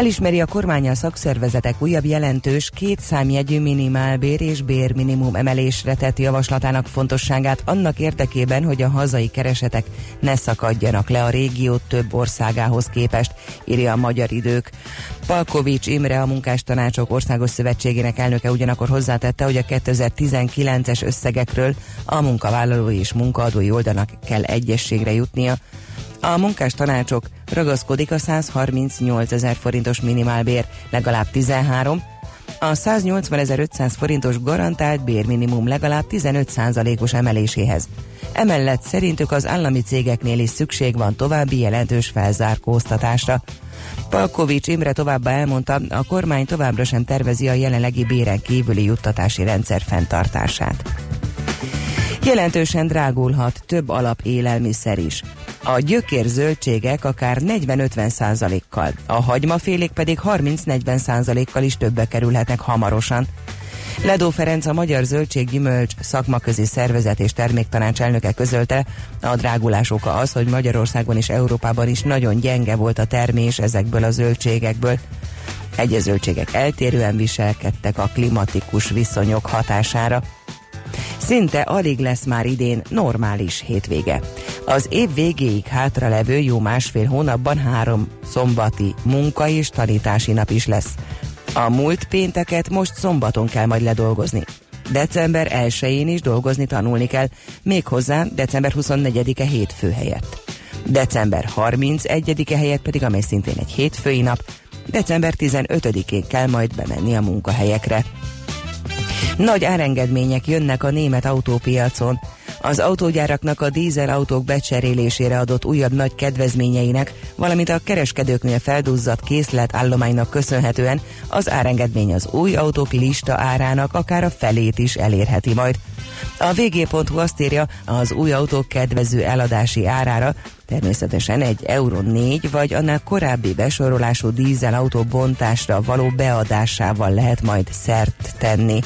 Elismeri a kormány a szakszervezetek újabb jelentős két számjegyű minimálbér és bérminimum emelésre tett javaslatának fontosságát annak érdekében, hogy a hazai keresetek ne szakadjanak le a régió több országához képest, írja a Magyar Idők. Palkovics Imre, a Munkástanácsok Országos Szövetségének elnöke ugyanakkor hozzátette, hogy a 2019-es összegekről a munkavállalói és munkaadói oldalnak kell egyességre jutnia, a munkás tanácsok ragaszkodik a 138 ezer forintos minimálbér, legalább 13, a 180.500 forintos garantált bérminimum legalább 15%-os emeléséhez. Emellett szerintük az állami cégeknél is szükség van további jelentős felzárkóztatásra. Palkovics Imre továbbá elmondta, a kormány továbbra sem tervezi a jelenlegi béren kívüli juttatási rendszer fenntartását. Jelentősen drágulhat több alap élelmiszer is. A gyökér zöldségek akár 40-50 százalékkal, a hagymafélék pedig 30-40 százalékkal is többe kerülhetnek hamarosan. Ledó Ferenc a Magyar Zöldséggyümölcs szakmaközi szervezet és terméktanács elnöke közölte, a drágulás oka az, hogy Magyarországon és Európában is nagyon gyenge volt a termés ezekből a zöldségekből. Egyes zöldségek eltérően viselkedtek a klimatikus viszonyok hatására. Szinte alig lesz már idén normális hétvége. Az év végéig hátralevő jó másfél hónapban három szombati munka és tanítási nap is lesz. A múlt pénteket most szombaton kell majd ledolgozni. December 1-én is dolgozni tanulni kell, méghozzá december 24-e hétfő helyett. December 31-e helyett pedig, amely szintén egy hétfői nap, december 15-én kell majd bemenni a munkahelyekre. Nagy árengedmények jönnek a német autópiacon. Az autógyáraknak a dízel autók becserélésére adott újabb nagy kedvezményeinek, valamint a kereskedőknél felduzzadt készletállománynak köszönhetően az árengedmény az új autók lista árának akár a felét is elérheti majd. A vg.hu azt írja, az új autók kedvező eladási árára természetesen egy Euro 4 vagy annál korábbi besorolású dízelautó bontásra való beadásával lehet majd szert tenni.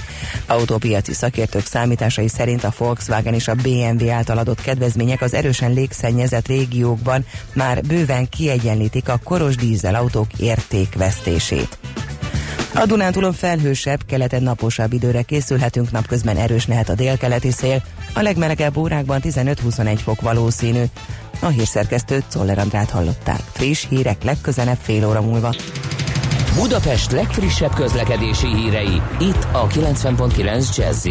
Autópiaci szakértők számításai szerint a Volkswagen és a BMW által adott kedvezmények az erősen légszennyezett régiókban már bőven kiegyenlítik a koros dízelautók értékvesztését. A Dunántúlon felhősebb, keleten naposabb időre készülhetünk, napközben erős lehet a délkeleti szél, a legmelegebb órákban 15-21 fok valószínű. A hírszerkesztőt Czoller Andrát hallották. Friss hírek legközelebb fél óra múlva. Budapest legfrissebb közlekedési hírei, itt a 90.9 jazz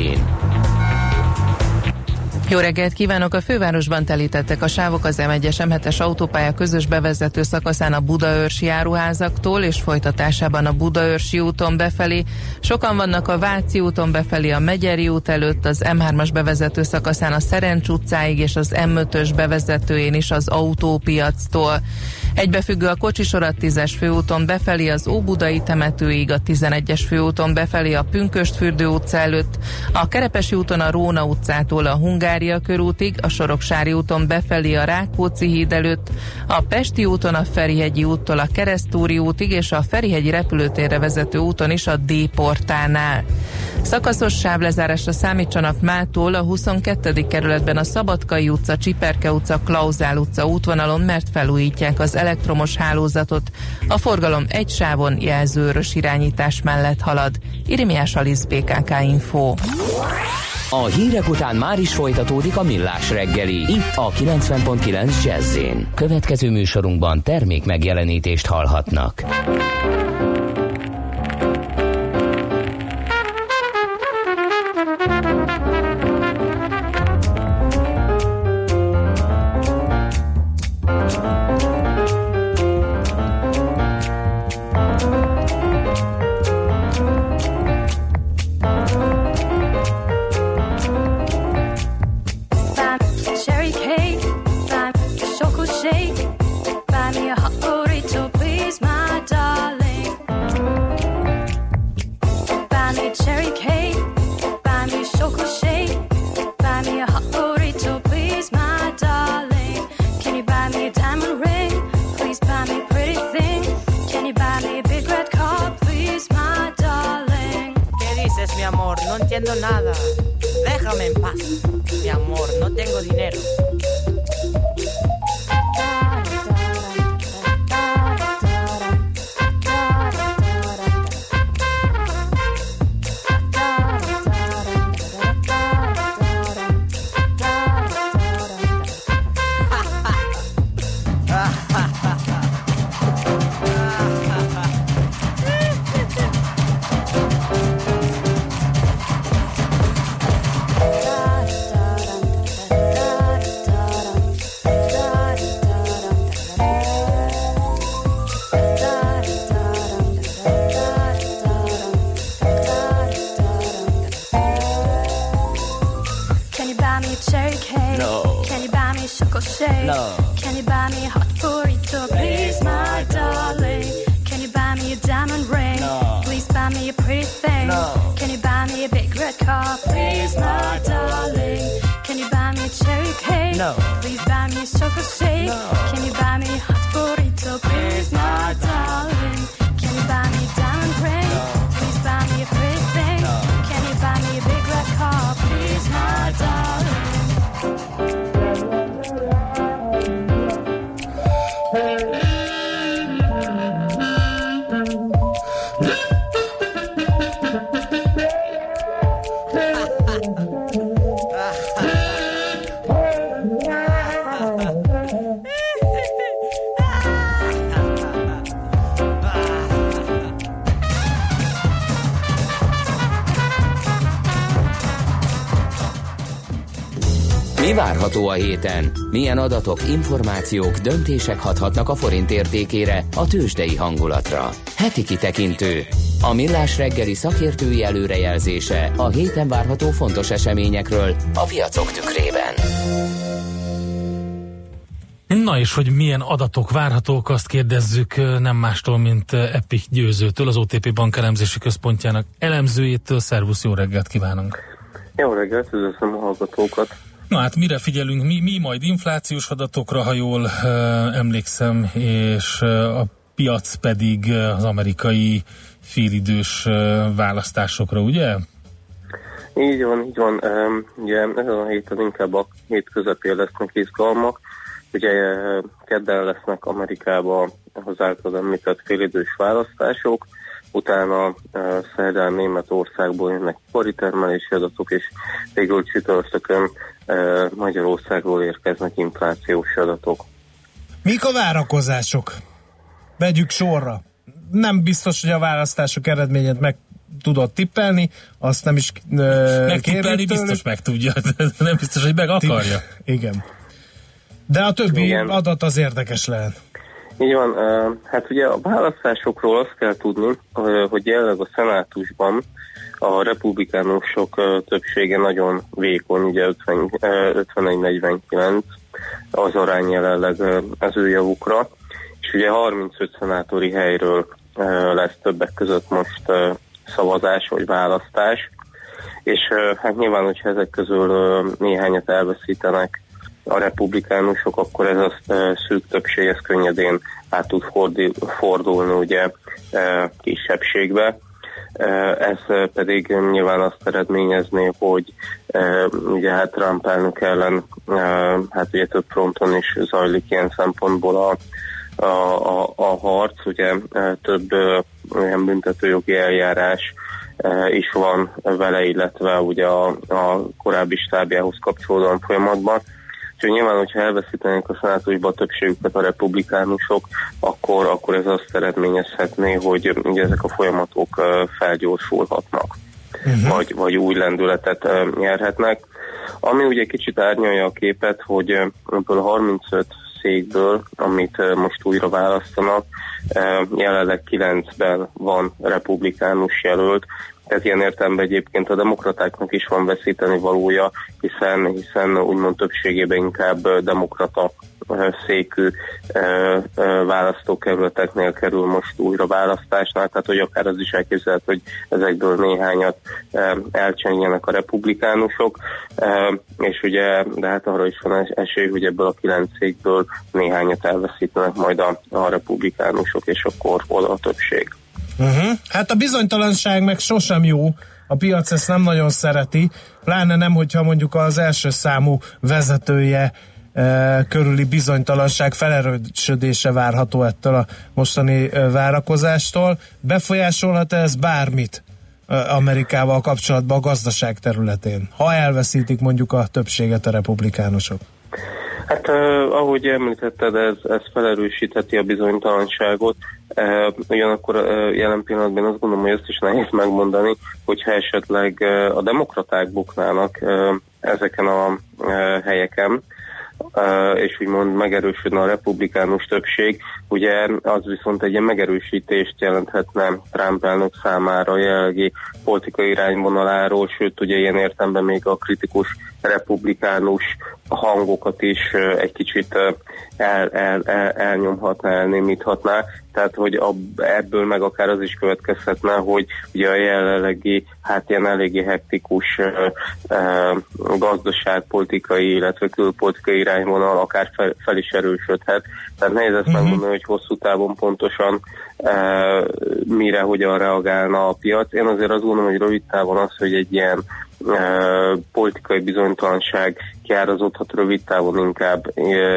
jó reggelt kívánok! A fővárosban telítettek a sávok az M1-es M7-es autópálya közös bevezető szakaszán a Budaörsi járuházaktól és folytatásában a Budaörsi úton befelé. Sokan vannak a Váci úton befelé a Megyeri út előtt, az M3-as bevezető szakaszán a Szerencs utcáig és az M5-ös bevezetőjén is az autópiactól. Egybefüggő a Kocsisorat 10-es főúton befelé az Óbudai temetőig, a 11-es főúton befelé a Pünköstfürdő utca előtt, a Kerepesi úton a Róna utcától a Hungária körútig, a Soroksári úton befelé a Rákóczi híd előtt, a Pesti úton a Ferihegyi úttól a Keresztúri útig és a Ferihegyi repülőtérre vezető úton is a D-portánál. Szakaszos sávlezárásra számítsanak mától a 22. kerületben a Szabadkai utca, Csiperke utca, Klauzál utca útvonalon, mert felújítják az elektromos hálózatot. A forgalom egy sávon jelzőrös irányítás mellett halad. Irimiás Alisz BKK Info. A hírek után már is folytatódik a millás reggeli. Itt a 90.9 jazz Következő műsorunkban termék megjelenítést hallhatnak. Me a chocolate shake? No. Can you buy me a hot burrito, please, my darling? Can you buy me a diamond ring? No. Please buy me a pretty thing. No. Can you buy me a big red car, please, my darling? Can you buy me a cherry cake? No. Please buy me a chocolate shake. No. Can you buy me a hot várható a héten? Milyen adatok, információk, döntések hathatnak a forint értékére, a tőzsdei hangulatra? Heti kitekintő. A millás reggeli szakértői előrejelzése a héten várható fontos eseményekről a piacok tükrében. Na és hogy milyen adatok várhatók, azt kérdezzük nem mástól, mint Epi Győzőtől, az OTP Bank elemzési központjának elemzőjétől. Szervusz, jó reggelt kívánunk! Jó reggelt, üdvözlöm a hallgatókat! Na hát mire figyelünk? Mi, mi majd inflációs adatokra, ha jól uh, emlékszem, és a piac pedig az amerikai félidős választásokra, ugye? Így van, így van. Ugye ezen a héten inkább a hét közepén lesznek izgalmak. Ugye kedden lesznek Amerikában az által említett félidős választások, utána szerdán Németországból jönnek paritermelési adatok, és végül csütörtökön Magyarországról érkeznek inflációs adatok. Mik a várakozások? Vegyük sorra. Nem biztos, hogy a választások eredményét meg tudod tippelni, azt nem is uh, Megtippelni biztos meg tudja, de nem biztos, hogy meg akarja. Igen. De a többi Igen. adat az érdekes lehet. Így van, hát ugye a választásokról azt kell tudni, hogy jelenleg a szenátusban a republikánusok többsége nagyon vékony, ugye 50, uh, 51-49 az arány jelenleg az ő javukra, és ugye 35 szenátori helyről lesz többek között most szavazás vagy választás, és hát nyilván, hogyha ezek közül néhányat elveszítenek a republikánusok, akkor ez a szűk többség ez könnyedén át tud fordulni ugye e, kisebbségbe. E, Ez pedig nyilván azt eredményezné, hogy ugye hát Trump elnök ellen hát ugye több fronton is zajlik ilyen szempontból a, a, a, a harc, ugye több olyan büntetőjogi eljárás is van vele, illetve ugye a, a korábbi stábjához kapcsolódóan folyamatban. Úgyhogy nyilván, hogyha elveszítenék a szenátusba a többségüket a republikánusok, akkor, akkor ez azt eredményezhetné, hogy ugye ezek a folyamatok felgyorsulhatnak, uh-huh. vagy, vagy új lendületet nyerhetnek. Ami ugye kicsit árnyalja a képet, hogy ebből a 35 székből, amit most újra választanak, jelenleg 9-ben van republikánus jelölt, tehát ilyen értelemben egyébként a demokratáknak is van veszíteni valója, hiszen, hiszen úgymond többségében inkább demokrata székű választókerületeknél kerül most újra választásnál, tehát hogy akár az is elképzelhető, hogy ezekből néhányat elcsengjenek a republikánusok, és ugye, de hát arra is van es- esély, hogy ebből a kilenc székből néhányat elveszítenek majd a, a republikánusok, és akkor oda a többség. Uh-huh. Hát a bizonytalanság meg sosem jó, a piac ezt nem nagyon szereti, pláne nem, hogyha mondjuk az első számú vezetője e, körüli bizonytalanság felerősödése várható ettől a mostani e, várakozástól. Befolyásolhat ez bármit e, Amerikával kapcsolatban a gazdaság területén, ha elveszítik mondjuk a többséget a republikánusok? Hát uh, ahogy említetted, ez, ez felerősítheti a bizonytalanságot, uh, ugyanakkor uh, jelen pillanatban azt gondolom, hogy azt is nehéz megmondani, hogyha esetleg uh, a demokraták buknának uh, ezeken a uh, helyeken, és úgymond megerősödne a republikánus többség, ugye az viszont egy ilyen megerősítést jelenthetne Trump elnök számára jelenlegi politikai irányvonaláról, sőt ugye ilyen értemben még a kritikus republikánus hangokat is egy kicsit el, el, el, elnyomhatná, elnémíthatná, tehát hogy ebből meg akár az is következhetne, hogy ugye a jelenlegi, hát ilyen eléggé hektikus gazdaságpolitikai, illetve külpolitikai irányvonal akár fel, fel is erősödhet. Tehát nehéz ezt uh-huh. megmondani, hogy hosszú távon pontosan mire, hogyan reagálna a piac. Én azért azt gondolom, hogy rövid távon az, hogy egy ilyen politikai bizonytalanság kiárazódhat rövid távon inkább,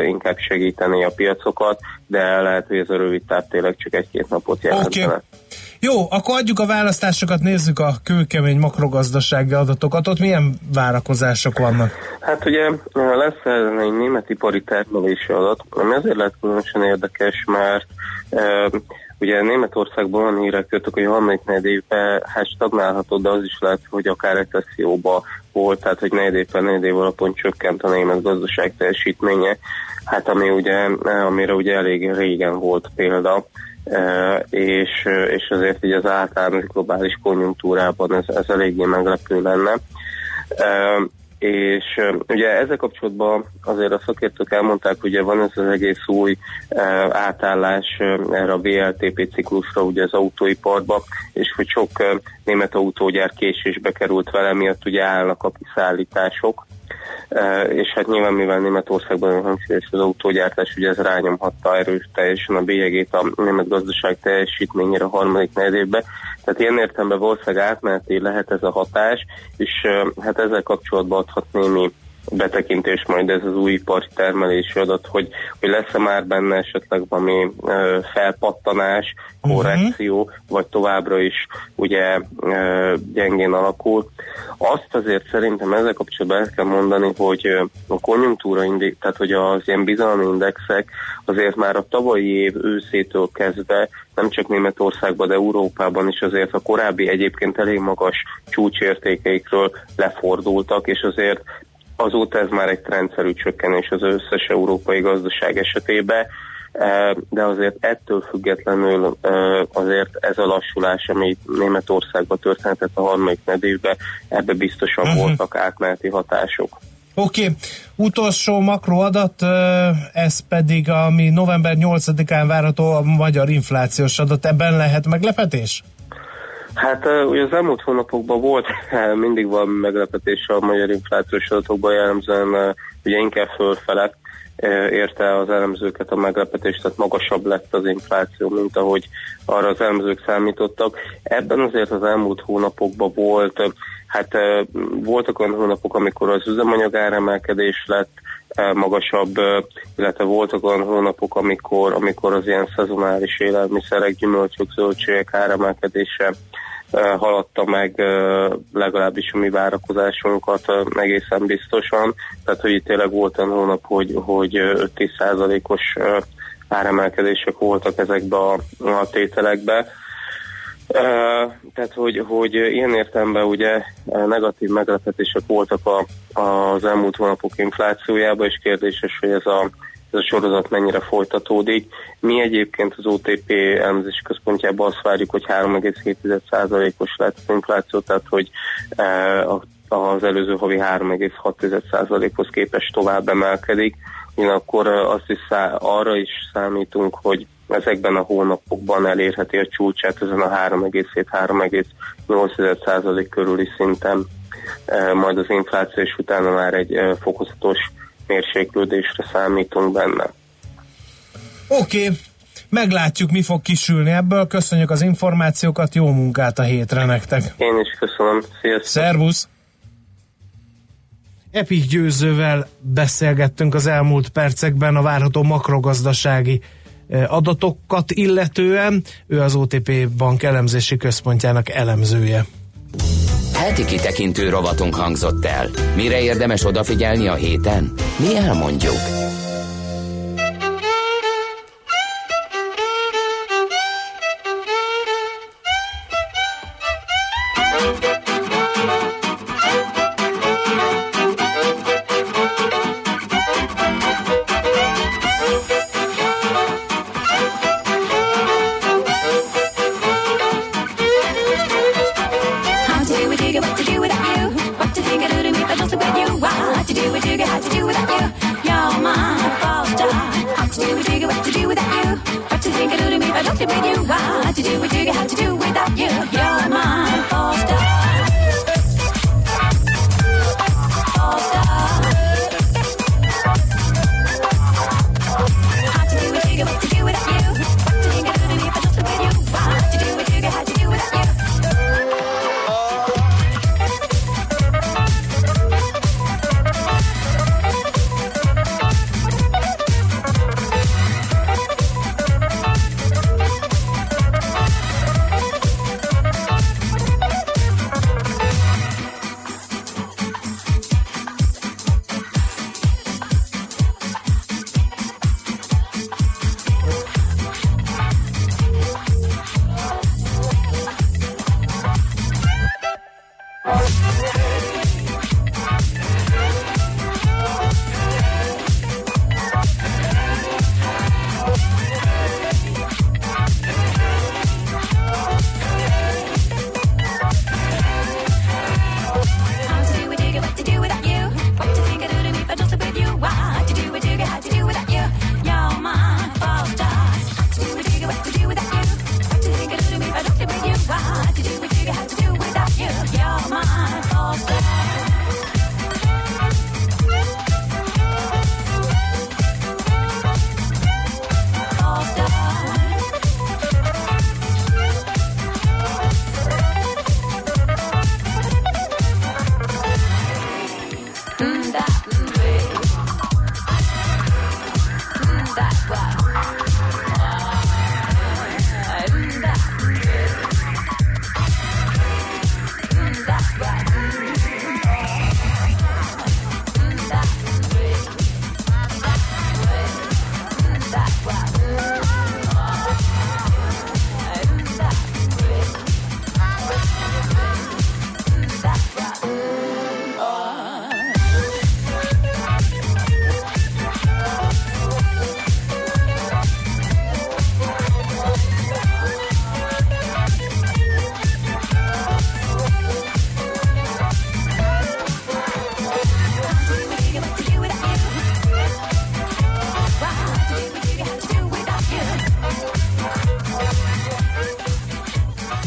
inkább segíteni a piacokat, de lehet, hogy ez a rövid táv tényleg csak egy-két napot jelentene. Okay. Jó, akkor adjuk a választásokat, nézzük a kőkemény makrogazdasági adatokat. Ott milyen várakozások vannak? Hát ugye lesz egy német ipari termelési adat, ami azért lehet különösen érdekes, mert e, ugye Németországban olyan hírek jöttek, hogy a harmadik negyed évben hát stagnálható, de az is lehet, hogy akár recesszióba volt, tehát hogy negyed évben, negyed év alapon csökkent a német gazdaság teljesítménye, hát ami ugye, amire ugye elég régen volt példa, Uh, és, és azért így az általános globális konjunktúrában ez, ez eléggé meglepő lenne. És ugye ezzel kapcsolatban azért a szakértők elmondták, hogy van ez az egész új átállás erre a VLTP ciklusra ugye az autóiparba, és hogy sok német autógyár késésbe került vele, miatt ugye állnak a kiszállítások, és hát nyilván mivel Németországban nagyon hangsúlyos az autógyártás, ugye ez rányomhatta erős teljesen a bélyegét a német gazdaság teljesítményére a harmadik negyedévben. Tehát ilyen értelemben valószínűleg átmeneti lehet ez a hatás, és hát ezzel kapcsolatban adhat némi betekintés majd ez az új ipari termelési adat, hogy, hogy lesz-e már benne esetleg valami ö, felpattanás, korrekció, uh-huh. vagy továbbra is ugye ö, gyengén alakul. Azt azért szerintem ezzel kapcsolatban el kell mondani, hogy a konjunktúra index, tehát hogy az ilyen bizalmi indexek azért már a tavalyi év őszétől kezdve nem csak Németországban, de Európában is azért a korábbi egyébként elég magas csúcsértékeikről lefordultak, és azért azóta ez már egy rendszerű csökkenés az összes európai gazdaság esetében, de azért ettől függetlenül azért ez a lassulás, ami Németországban történhetett a harmadik nedévben, ebbe biztosan uh-huh. voltak átmeneti hatások. Oké, okay. utolsó makroadat, ez pedig, ami november 8-án várható a magyar inflációs adat, ebben lehet meglepetés? Hát ugye az elmúlt hónapokban volt, mindig van meglepetés a magyar inflációs adatokban jellemzően, ugye inkább fölfele érte az elemzőket a meglepetés, tehát magasabb lett az infláció, mint ahogy arra az elemzők számítottak. Ebben azért az elmúlt hónapokban volt, hát voltak olyan hónapok, amikor az üzemanyag áremelkedés lett, magasabb, illetve voltak olyan hónapok, amikor, amikor az ilyen szezonális élelmiszerek, gyümölcsök, zöldségek áremelkedése haladta meg legalábbis a mi várakozásunkat egészen biztosan. Tehát, hogy itt tényleg volt olyan hónap, hogy, hogy 5-10 százalékos áremelkedések voltak ezekbe a, a tételekbe. Tehát, hogy, hogy ilyen értelemben ugye negatív meglepetések voltak a, az elmúlt hónapok inflációjában, és kérdéses, hogy ez a ez a sorozat mennyire folytatódik. Mi egyébként az OTP elemzési központjában azt várjuk, hogy 3,7%-os lesz az infláció, tehát hogy az előző havi 3,6%-hoz képest tovább emelkedik. Ugyanakkor azt is szá- arra is számítunk, hogy ezekben a hónapokban elérheti a csúcsát ezen a 3,7-3,8% körüli szinten, majd az infláció és utána már egy fokozatos mérséklődésre számítunk benne. Oké, okay. meglátjuk, mi fog kisülni ebből. Köszönjük az információkat, jó munkát a hétre nektek. Én is köszönöm, sziasztok! Szervusz! Epik Győzővel beszélgettünk az elmúlt percekben a várható makrogazdasági adatokat illetően. Ő az OTP Bank elemzési központjának elemzője. Heti kitekintő rovatunk hangzott el. Mire érdemes odafigyelni a héten? Mi elmondjuk.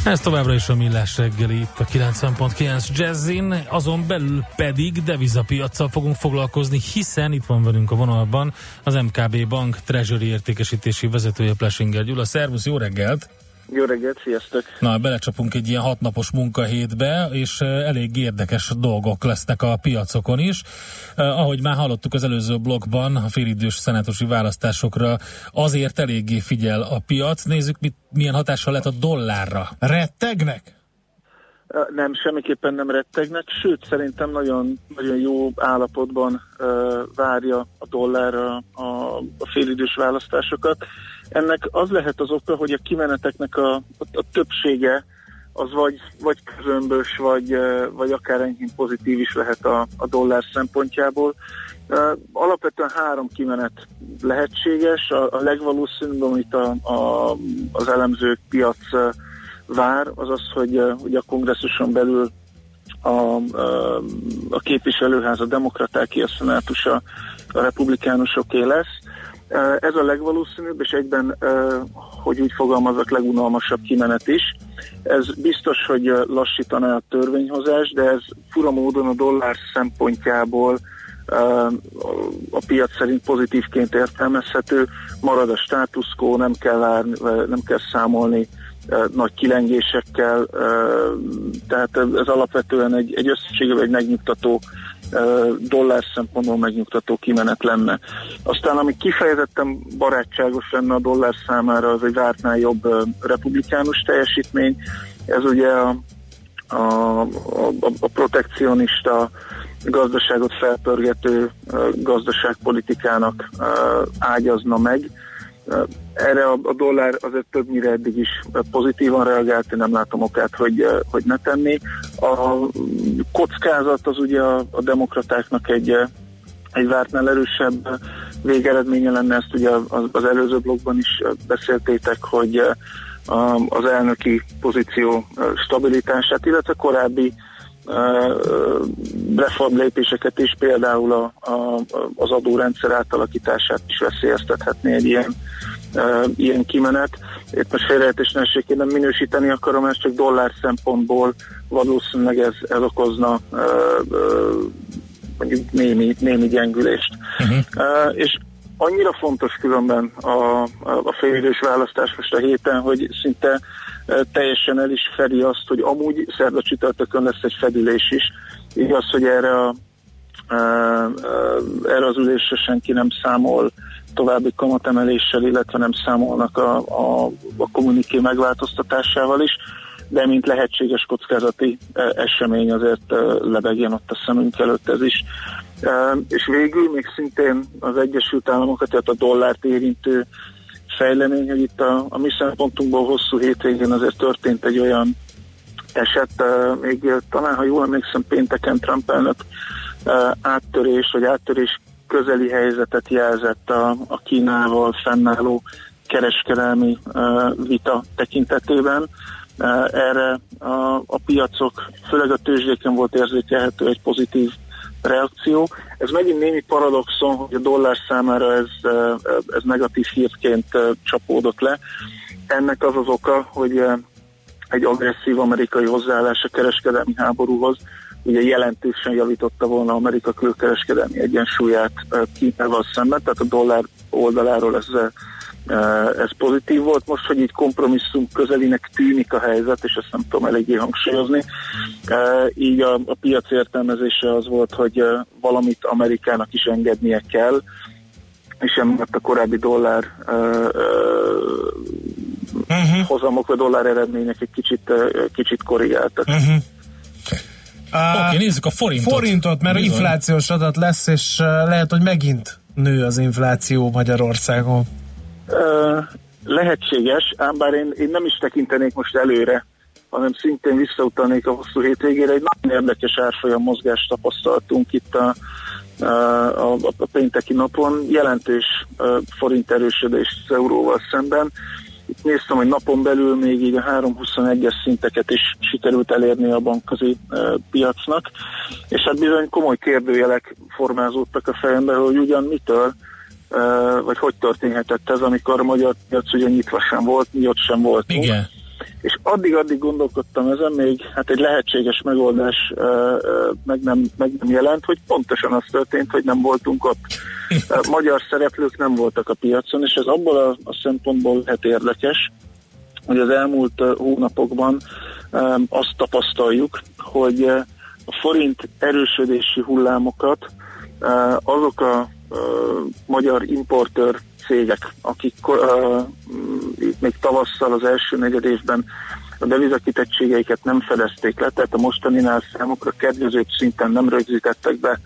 Ez továbbra is a Millás reggeli itt a 90.9 Jazzin, azon belül pedig devizapiacsal fogunk foglalkozni, hiszen itt van velünk a vonalban az MKB Bank Treasury értékesítési vezetője Plesinger Gyula. Szervusz, jó reggelt! Jó reggelt, sziasztok! Na, belecsapunk egy ilyen hatnapos munkahétbe, és eh, elég érdekes dolgok lesznek a piacokon is. Eh, ahogy már hallottuk az előző blogban, a félidős szenátusi választásokra azért eléggé figyel a piac. Nézzük, mit, milyen hatással lett a dollárra. Rettegnek? Ö, Nem, semmiképpen nem rettegnek, sőt szerintem nagyon, nagyon jó állapotban uh, várja a dollár a, a, a félidős választásokat. Ennek az lehet az oka, hogy a kimeneteknek a, a, a többsége az vagy, vagy közömbös, vagy, vagy akár enyhén pozitív is lehet a, a dollár szempontjából. Alapvetően három kimenet lehetséges. A, a legvalószínűbb, amit a, a, az elemzők piac vár, az az, hogy, hogy a kongresszuson belül a, a képviselőház a demokratáké, a szenátus a, a republikánusoké lesz. Ez a legvalószínűbb, és egyben, hogy úgy fogalmazok, legunalmasabb kimenet is. Ez biztos, hogy lassítaná a törvényhozás, de ez fura módon a dollár szempontjából a piac szerint pozitívként értelmezhető, marad a status quo, nem kell, várni, nem kell számolni nagy kilengésekkel, eh, tehát ez alapvetően egy, egy összességében egy megnyugtató dollár szempontból megnyugtató kimenet lenne. Aztán ami kifejezetten barátságos lenne a dollár számára, az egy vártnál jobb republikánus teljesítmény. Ez ugye a, a, a, a protekcionista gazdaságot felpörgető gazdaságpolitikának ágyazna meg. Erre a, dollár azért többnyire eddig is pozitívan reagált, én nem látom okát, hogy, eh, hogy ne tenni. A kockázat az ugye a, a demokratáknak egy, eh, egy vártnál erősebb végeredménye lenne, ezt ugye az, előző blogban is beszéltétek, hogy eh, az elnöki pozíció stabilitását, illetve korábbi reformlépéseket is, például a, a, az adórendszer átalakítását is veszélyeztethetné egy ilyen, uh, ilyen kimenet. Itt most félreértés ne essék, én nem minősíteni akarom, ezt csak dollár szempontból valószínűleg ez, ez okozna uh, uh, mondjuk némi, némi gyengülést. Uh-huh. Uh, és annyira fontos különben a, a, a félidős választás most a héten, hogy szinte teljesen el is fedi azt, hogy amúgy szerda csütörtökön lesz egy fedülés is. Igaz, hogy erre a erre az ülésre senki nem számol további kamatemeléssel, illetve nem számolnak a, a, a kommuniké megváltoztatásával is, de mint lehetséges kockázati esemény azért lebegjen ott a szemünk előtt ez is. És végül még szintén az Egyesült Államokat, tehát a dollárt érintő fejlemény, hogy itt a, a mi szempontunkból hosszú hétvégén azért történt egy olyan eset, eh, még eh, talán, ha jól emlékszem, pénteken Trump elnök eh, áttörés, vagy áttörés közeli helyzetet jelzett a, a Kínával fennálló kereskedelmi vita tekintetében. Erre a, a piacok, főleg a tőzsdéken volt érzékelhető egy pozitív reakció. Ez megint némi paradoxon, hogy a dollár számára ez, ez negatív hírként csapódott le. Ennek az az oka, hogy egy agresszív amerikai hozzáállás a kereskedelmi háborúhoz ugye jelentősen javította volna Amerika külkereskedelmi egyensúlyát Kínával szemben, tehát a dollár oldaláról ez, ez pozitív volt. Most, hogy így kompromisszum közelinek tűnik a helyzet, és ezt nem tudom eléggé hangsúlyozni, eh, így a, a piac értelmezése az volt, hogy eh, valamit Amerikának is engednie kell, és emiatt a korábbi dollár uh, uh, hozamok, vagy dollár eredmények egy kicsit, uh, kicsit korrigáltak. Uh-huh. Oké, okay, nézzük a forintot. Forintot, mert Bizony. inflációs adat lesz, és uh, lehet, hogy megint nő az infláció Magyarországon. Uh, lehetséges, ám bár én, én nem is tekintenék most előre, hanem szintén visszautalnék a hosszú hétvégére. Egy nagyon érdekes árfolyam mozgást tapasztaltunk itt a, a, a, a pénteki napon. Jelentős forint erősödés az euróval szemben. Itt néztem, hogy napon belül még így a 3.21-es szinteket is sikerült elérni a bankközi piacnak, és hát bizony komoly kérdőjelek formázódtak a fejembe, hogy ugyan mitől, vagy hogy történhetett ez, amikor a magyar piac ugye nyitva sem volt, mi ott sem voltunk. Igen. És addig-addig gondolkodtam ezen, még hát egy lehetséges megoldás meg, nem, meg nem jelent, hogy pontosan az történt, hogy nem voltunk ott. Magyar szereplők nem voltak a piacon, és ez abból a, a szempontból lehet érdekes, hogy az elmúlt hónapokban azt tapasztaljuk, hogy a forint erősödési hullámokat azok a magyar importőr cégek, akik uh, még tavasszal az első negyed évben a devizakitettségeiket nem fedezték le, tehát a mostaninál számukra kedvezőbb szinten nem rögzítettek be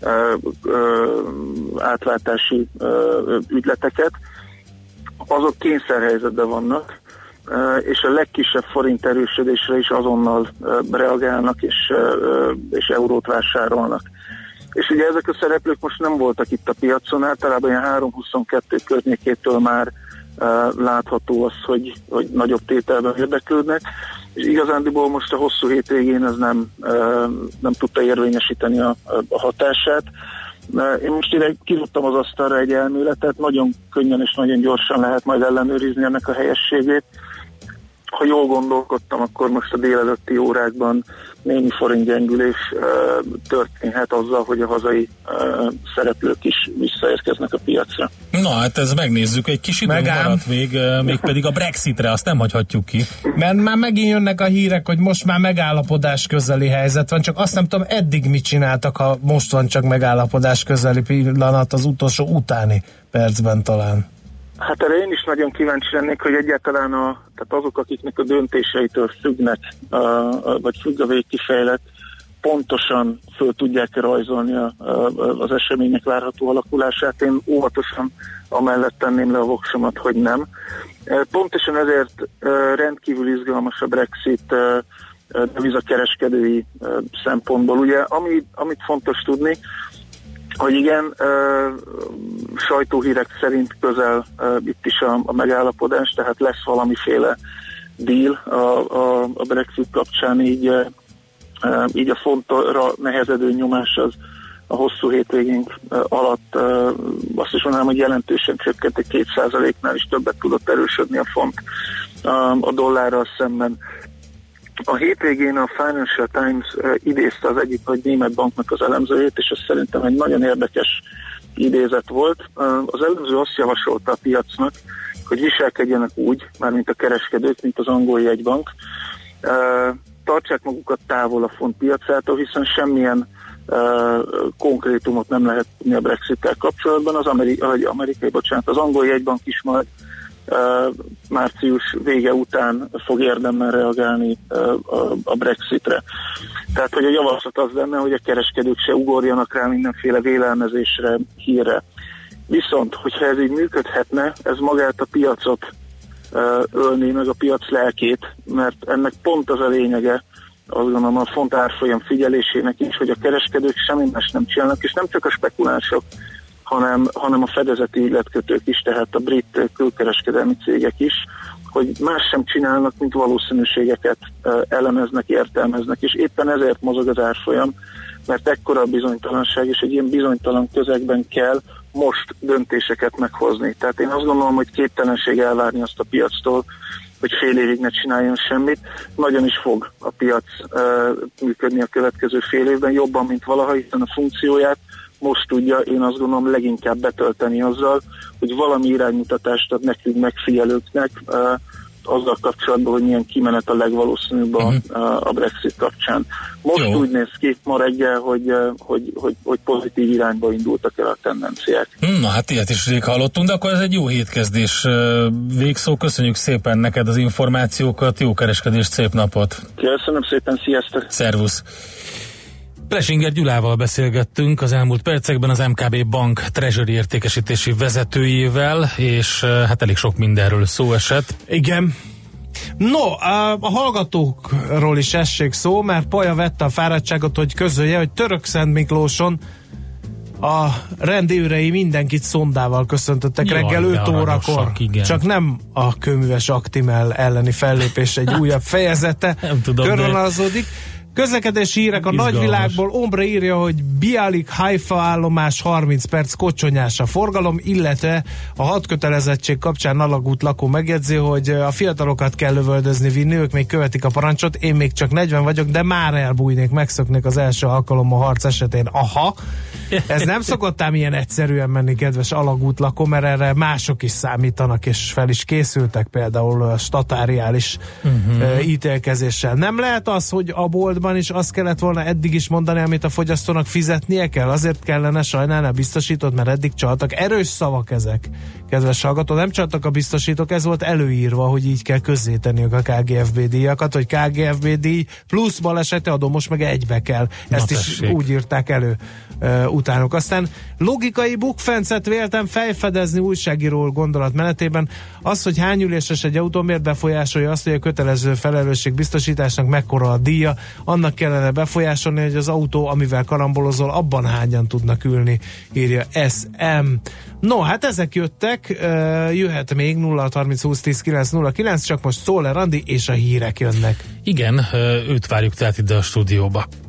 uh, uh, átváltási uh, ügyleteket, azok kényszerhelyzetben vannak, és a legkisebb forint erősödésre is azonnal reagálnak és, és eurót vásárolnak. És ugye ezek a szereplők most nem voltak itt a piacon, általában ilyen 3-22 környékétől már látható az, hogy, hogy nagyobb tételben érdeklődnek, és igazándiból most a hosszú hétvégén ez nem, nem tudta érvényesíteni a, a hatását. Én most ide kidobtam az asztalra egy elméletet, nagyon könnyen és nagyon gyorsan lehet majd ellenőrizni ennek a helyességét. Ha jól gondolkodtam, akkor most a délelőtti órákban némi forintgyengülés történhet azzal, hogy a hazai szereplők is visszaérkeznek a piacra. Na hát ez megnézzük, egy kis idő maradt még, még pedig a Brexitre, azt nem hagyhatjuk ki. Mert már megint jönnek a hírek, hogy most már megállapodás közeli helyzet van, csak azt nem tudom, eddig mit csináltak, ha most van csak megállapodás közeli pillanat az utolsó utáni percben talán. Hát erre én is nagyon kíváncsi lennék, hogy egyáltalán a, tehát azok, akiknek a döntéseitől függnek, a, a, vagy függ a végkifejlet, pontosan föl tudják rajzolni a, a, az események várható alakulását. Én óvatosan amellett tenném le a voksomat, hogy nem. Pontosan ezért rendkívül izgalmas a Brexit devizakereskedői szempontból. Ugye, ami, amit fontos tudni, hogy igen, sajtóhírek szerint közel itt is a, a megállapodás, tehát lesz valamiféle deal a, a, a Brexit kapcsán, így, így a fontra nehezedő nyomás az a hosszú hétvégénk alatt azt is mondanám, hogy jelentősen csökkent, egy 2%-nál is többet tudott erősödni a font a dollárral szemben. A hétvégén a Financial Times uh, idézte az egyik vagy német banknak az elemzőjét, és ez szerintem egy nagyon érdekes idézet volt. Uh, az elemző azt javasolta a piacnak, hogy viselkedjenek úgy, mármint a kereskedők, mint az angol jegybank, uh, tartsák magukat távol a font piacától, hiszen semmilyen konkrétumot nem lehet tudni a Brexit-tel kapcsolatban. Az amerikai, amerikai, bocsánat, az angol jegybank is majd március vége után fog érdemben reagálni a Brexitre. Tehát, hogy a javaslat az lenne, hogy a kereskedők se ugorjanak rá mindenféle vélelmezésre, hírre. Viszont, hogyha ez így működhetne, ez magát a piacot ölni, meg a piac lelkét, mert ennek pont az a lényege, azt gondolom a font árfolyam figyelésének is, hogy a kereskedők semmi más nem csinálnak, és nem csak a spekulánsok, hanem, hanem a fedezeti ügyletkötők is, tehát a brit külkereskedelmi cégek is, hogy más sem csinálnak, mint valószínűségeket elemeznek, értelmeznek, és éppen ezért mozog az árfolyam, mert ekkora a bizonytalanság, és egy ilyen bizonytalan közegben kell most döntéseket meghozni. Tehát én azt gondolom, hogy képtelenség elvárni azt a piactól, hogy fél évig ne csináljon semmit. Nagyon is fog a piac uh, működni a következő fél évben, jobban, mint valaha, hiszen a funkcióját most tudja, én azt gondolom leginkább betölteni azzal, hogy valami iránymutatást ad nekünk megfigyelőknek uh, azzal kapcsolatban, hogy milyen kimenet a legvalószínűbb a, uh-huh. a Brexit kapcsán. Most Jó. úgy néz ki ma reggel, hogy, hogy, hogy, hogy pozitív irányba indultak el a tendenciák. Na hát ilyet is rég hallottunk, de akkor ez egy jó hétkezdés végszó. Köszönjük szépen neked az információkat, jó kereskedést, szép napot! Köszönöm szépen, sziasztok! Szervusz! Plesinger Gyulával beszélgettünk az elmúlt percekben az MKB Bank Treasury értékesítési vezetőjével, és hát elég sok mindenről szó esett. Igen. No, a, a hallgatókról is essék szó, mert Paja vette a fáradtságot, hogy közölje, hogy Török Szent Miklóson a rendőrei mindenkit szondával köszöntöttek Jaj, reggel 5 órakor. Igen. Csak nem a köműves Aktimel elleni fellépés egy újabb fejezete körvonalazódik. De Közlekedési hírek a Izgalmas. nagyvilágból. Ombre írja, hogy Bialik Haifa állomás 30 perc kocsonyás a forgalom, illetve a hat kötelezettség kapcsán alagút lakó megjegyzi, hogy a fiatalokat kell lövöldözni, vinni, ők még követik a parancsot, én még csak 40 vagyok, de már elbújnék, megszoknék az első alkalom a harc esetén. Aha, ez nem szokott ám ilyen egyszerűen menni, kedves alagút lakó, mert erre mások is számítanak, és fel is készültek például a statáriális uh-huh. ítélkezéssel. Nem lehet az, hogy a bolt előírban is azt kellett volna eddig is mondani, amit a fogyasztónak fizetnie kell? Azért kellene sajnálni a biztosítót, mert eddig csaltak. Erős szavak ezek, kedves hallgató. Nem csaltak a biztosítók, ez volt előírva, hogy így kell közzétenniük a KGFB díjakat, hogy KGFB díj plusz balesete adó, most meg egybe kell. Ezt Na, is úgy írták elő uh, utánuk. Aztán logikai bukfencet véltem felfedezni újságíró gondolatmenetében. Az, hogy hány üléses egy autó, miért befolyásolja azt, hogy a kötelező felelősség biztosításnak mekkora a díja, annak kellene befolyásolni, hogy az autó, amivel karambolozol, abban hányan tudnak ülni, írja SM. No, hát ezek jöttek, jöhet még 0 30 20 10 9 0 9, csak most Szóler Andi és a hírek jönnek. Igen, őt várjuk tehát ide a stúdióba.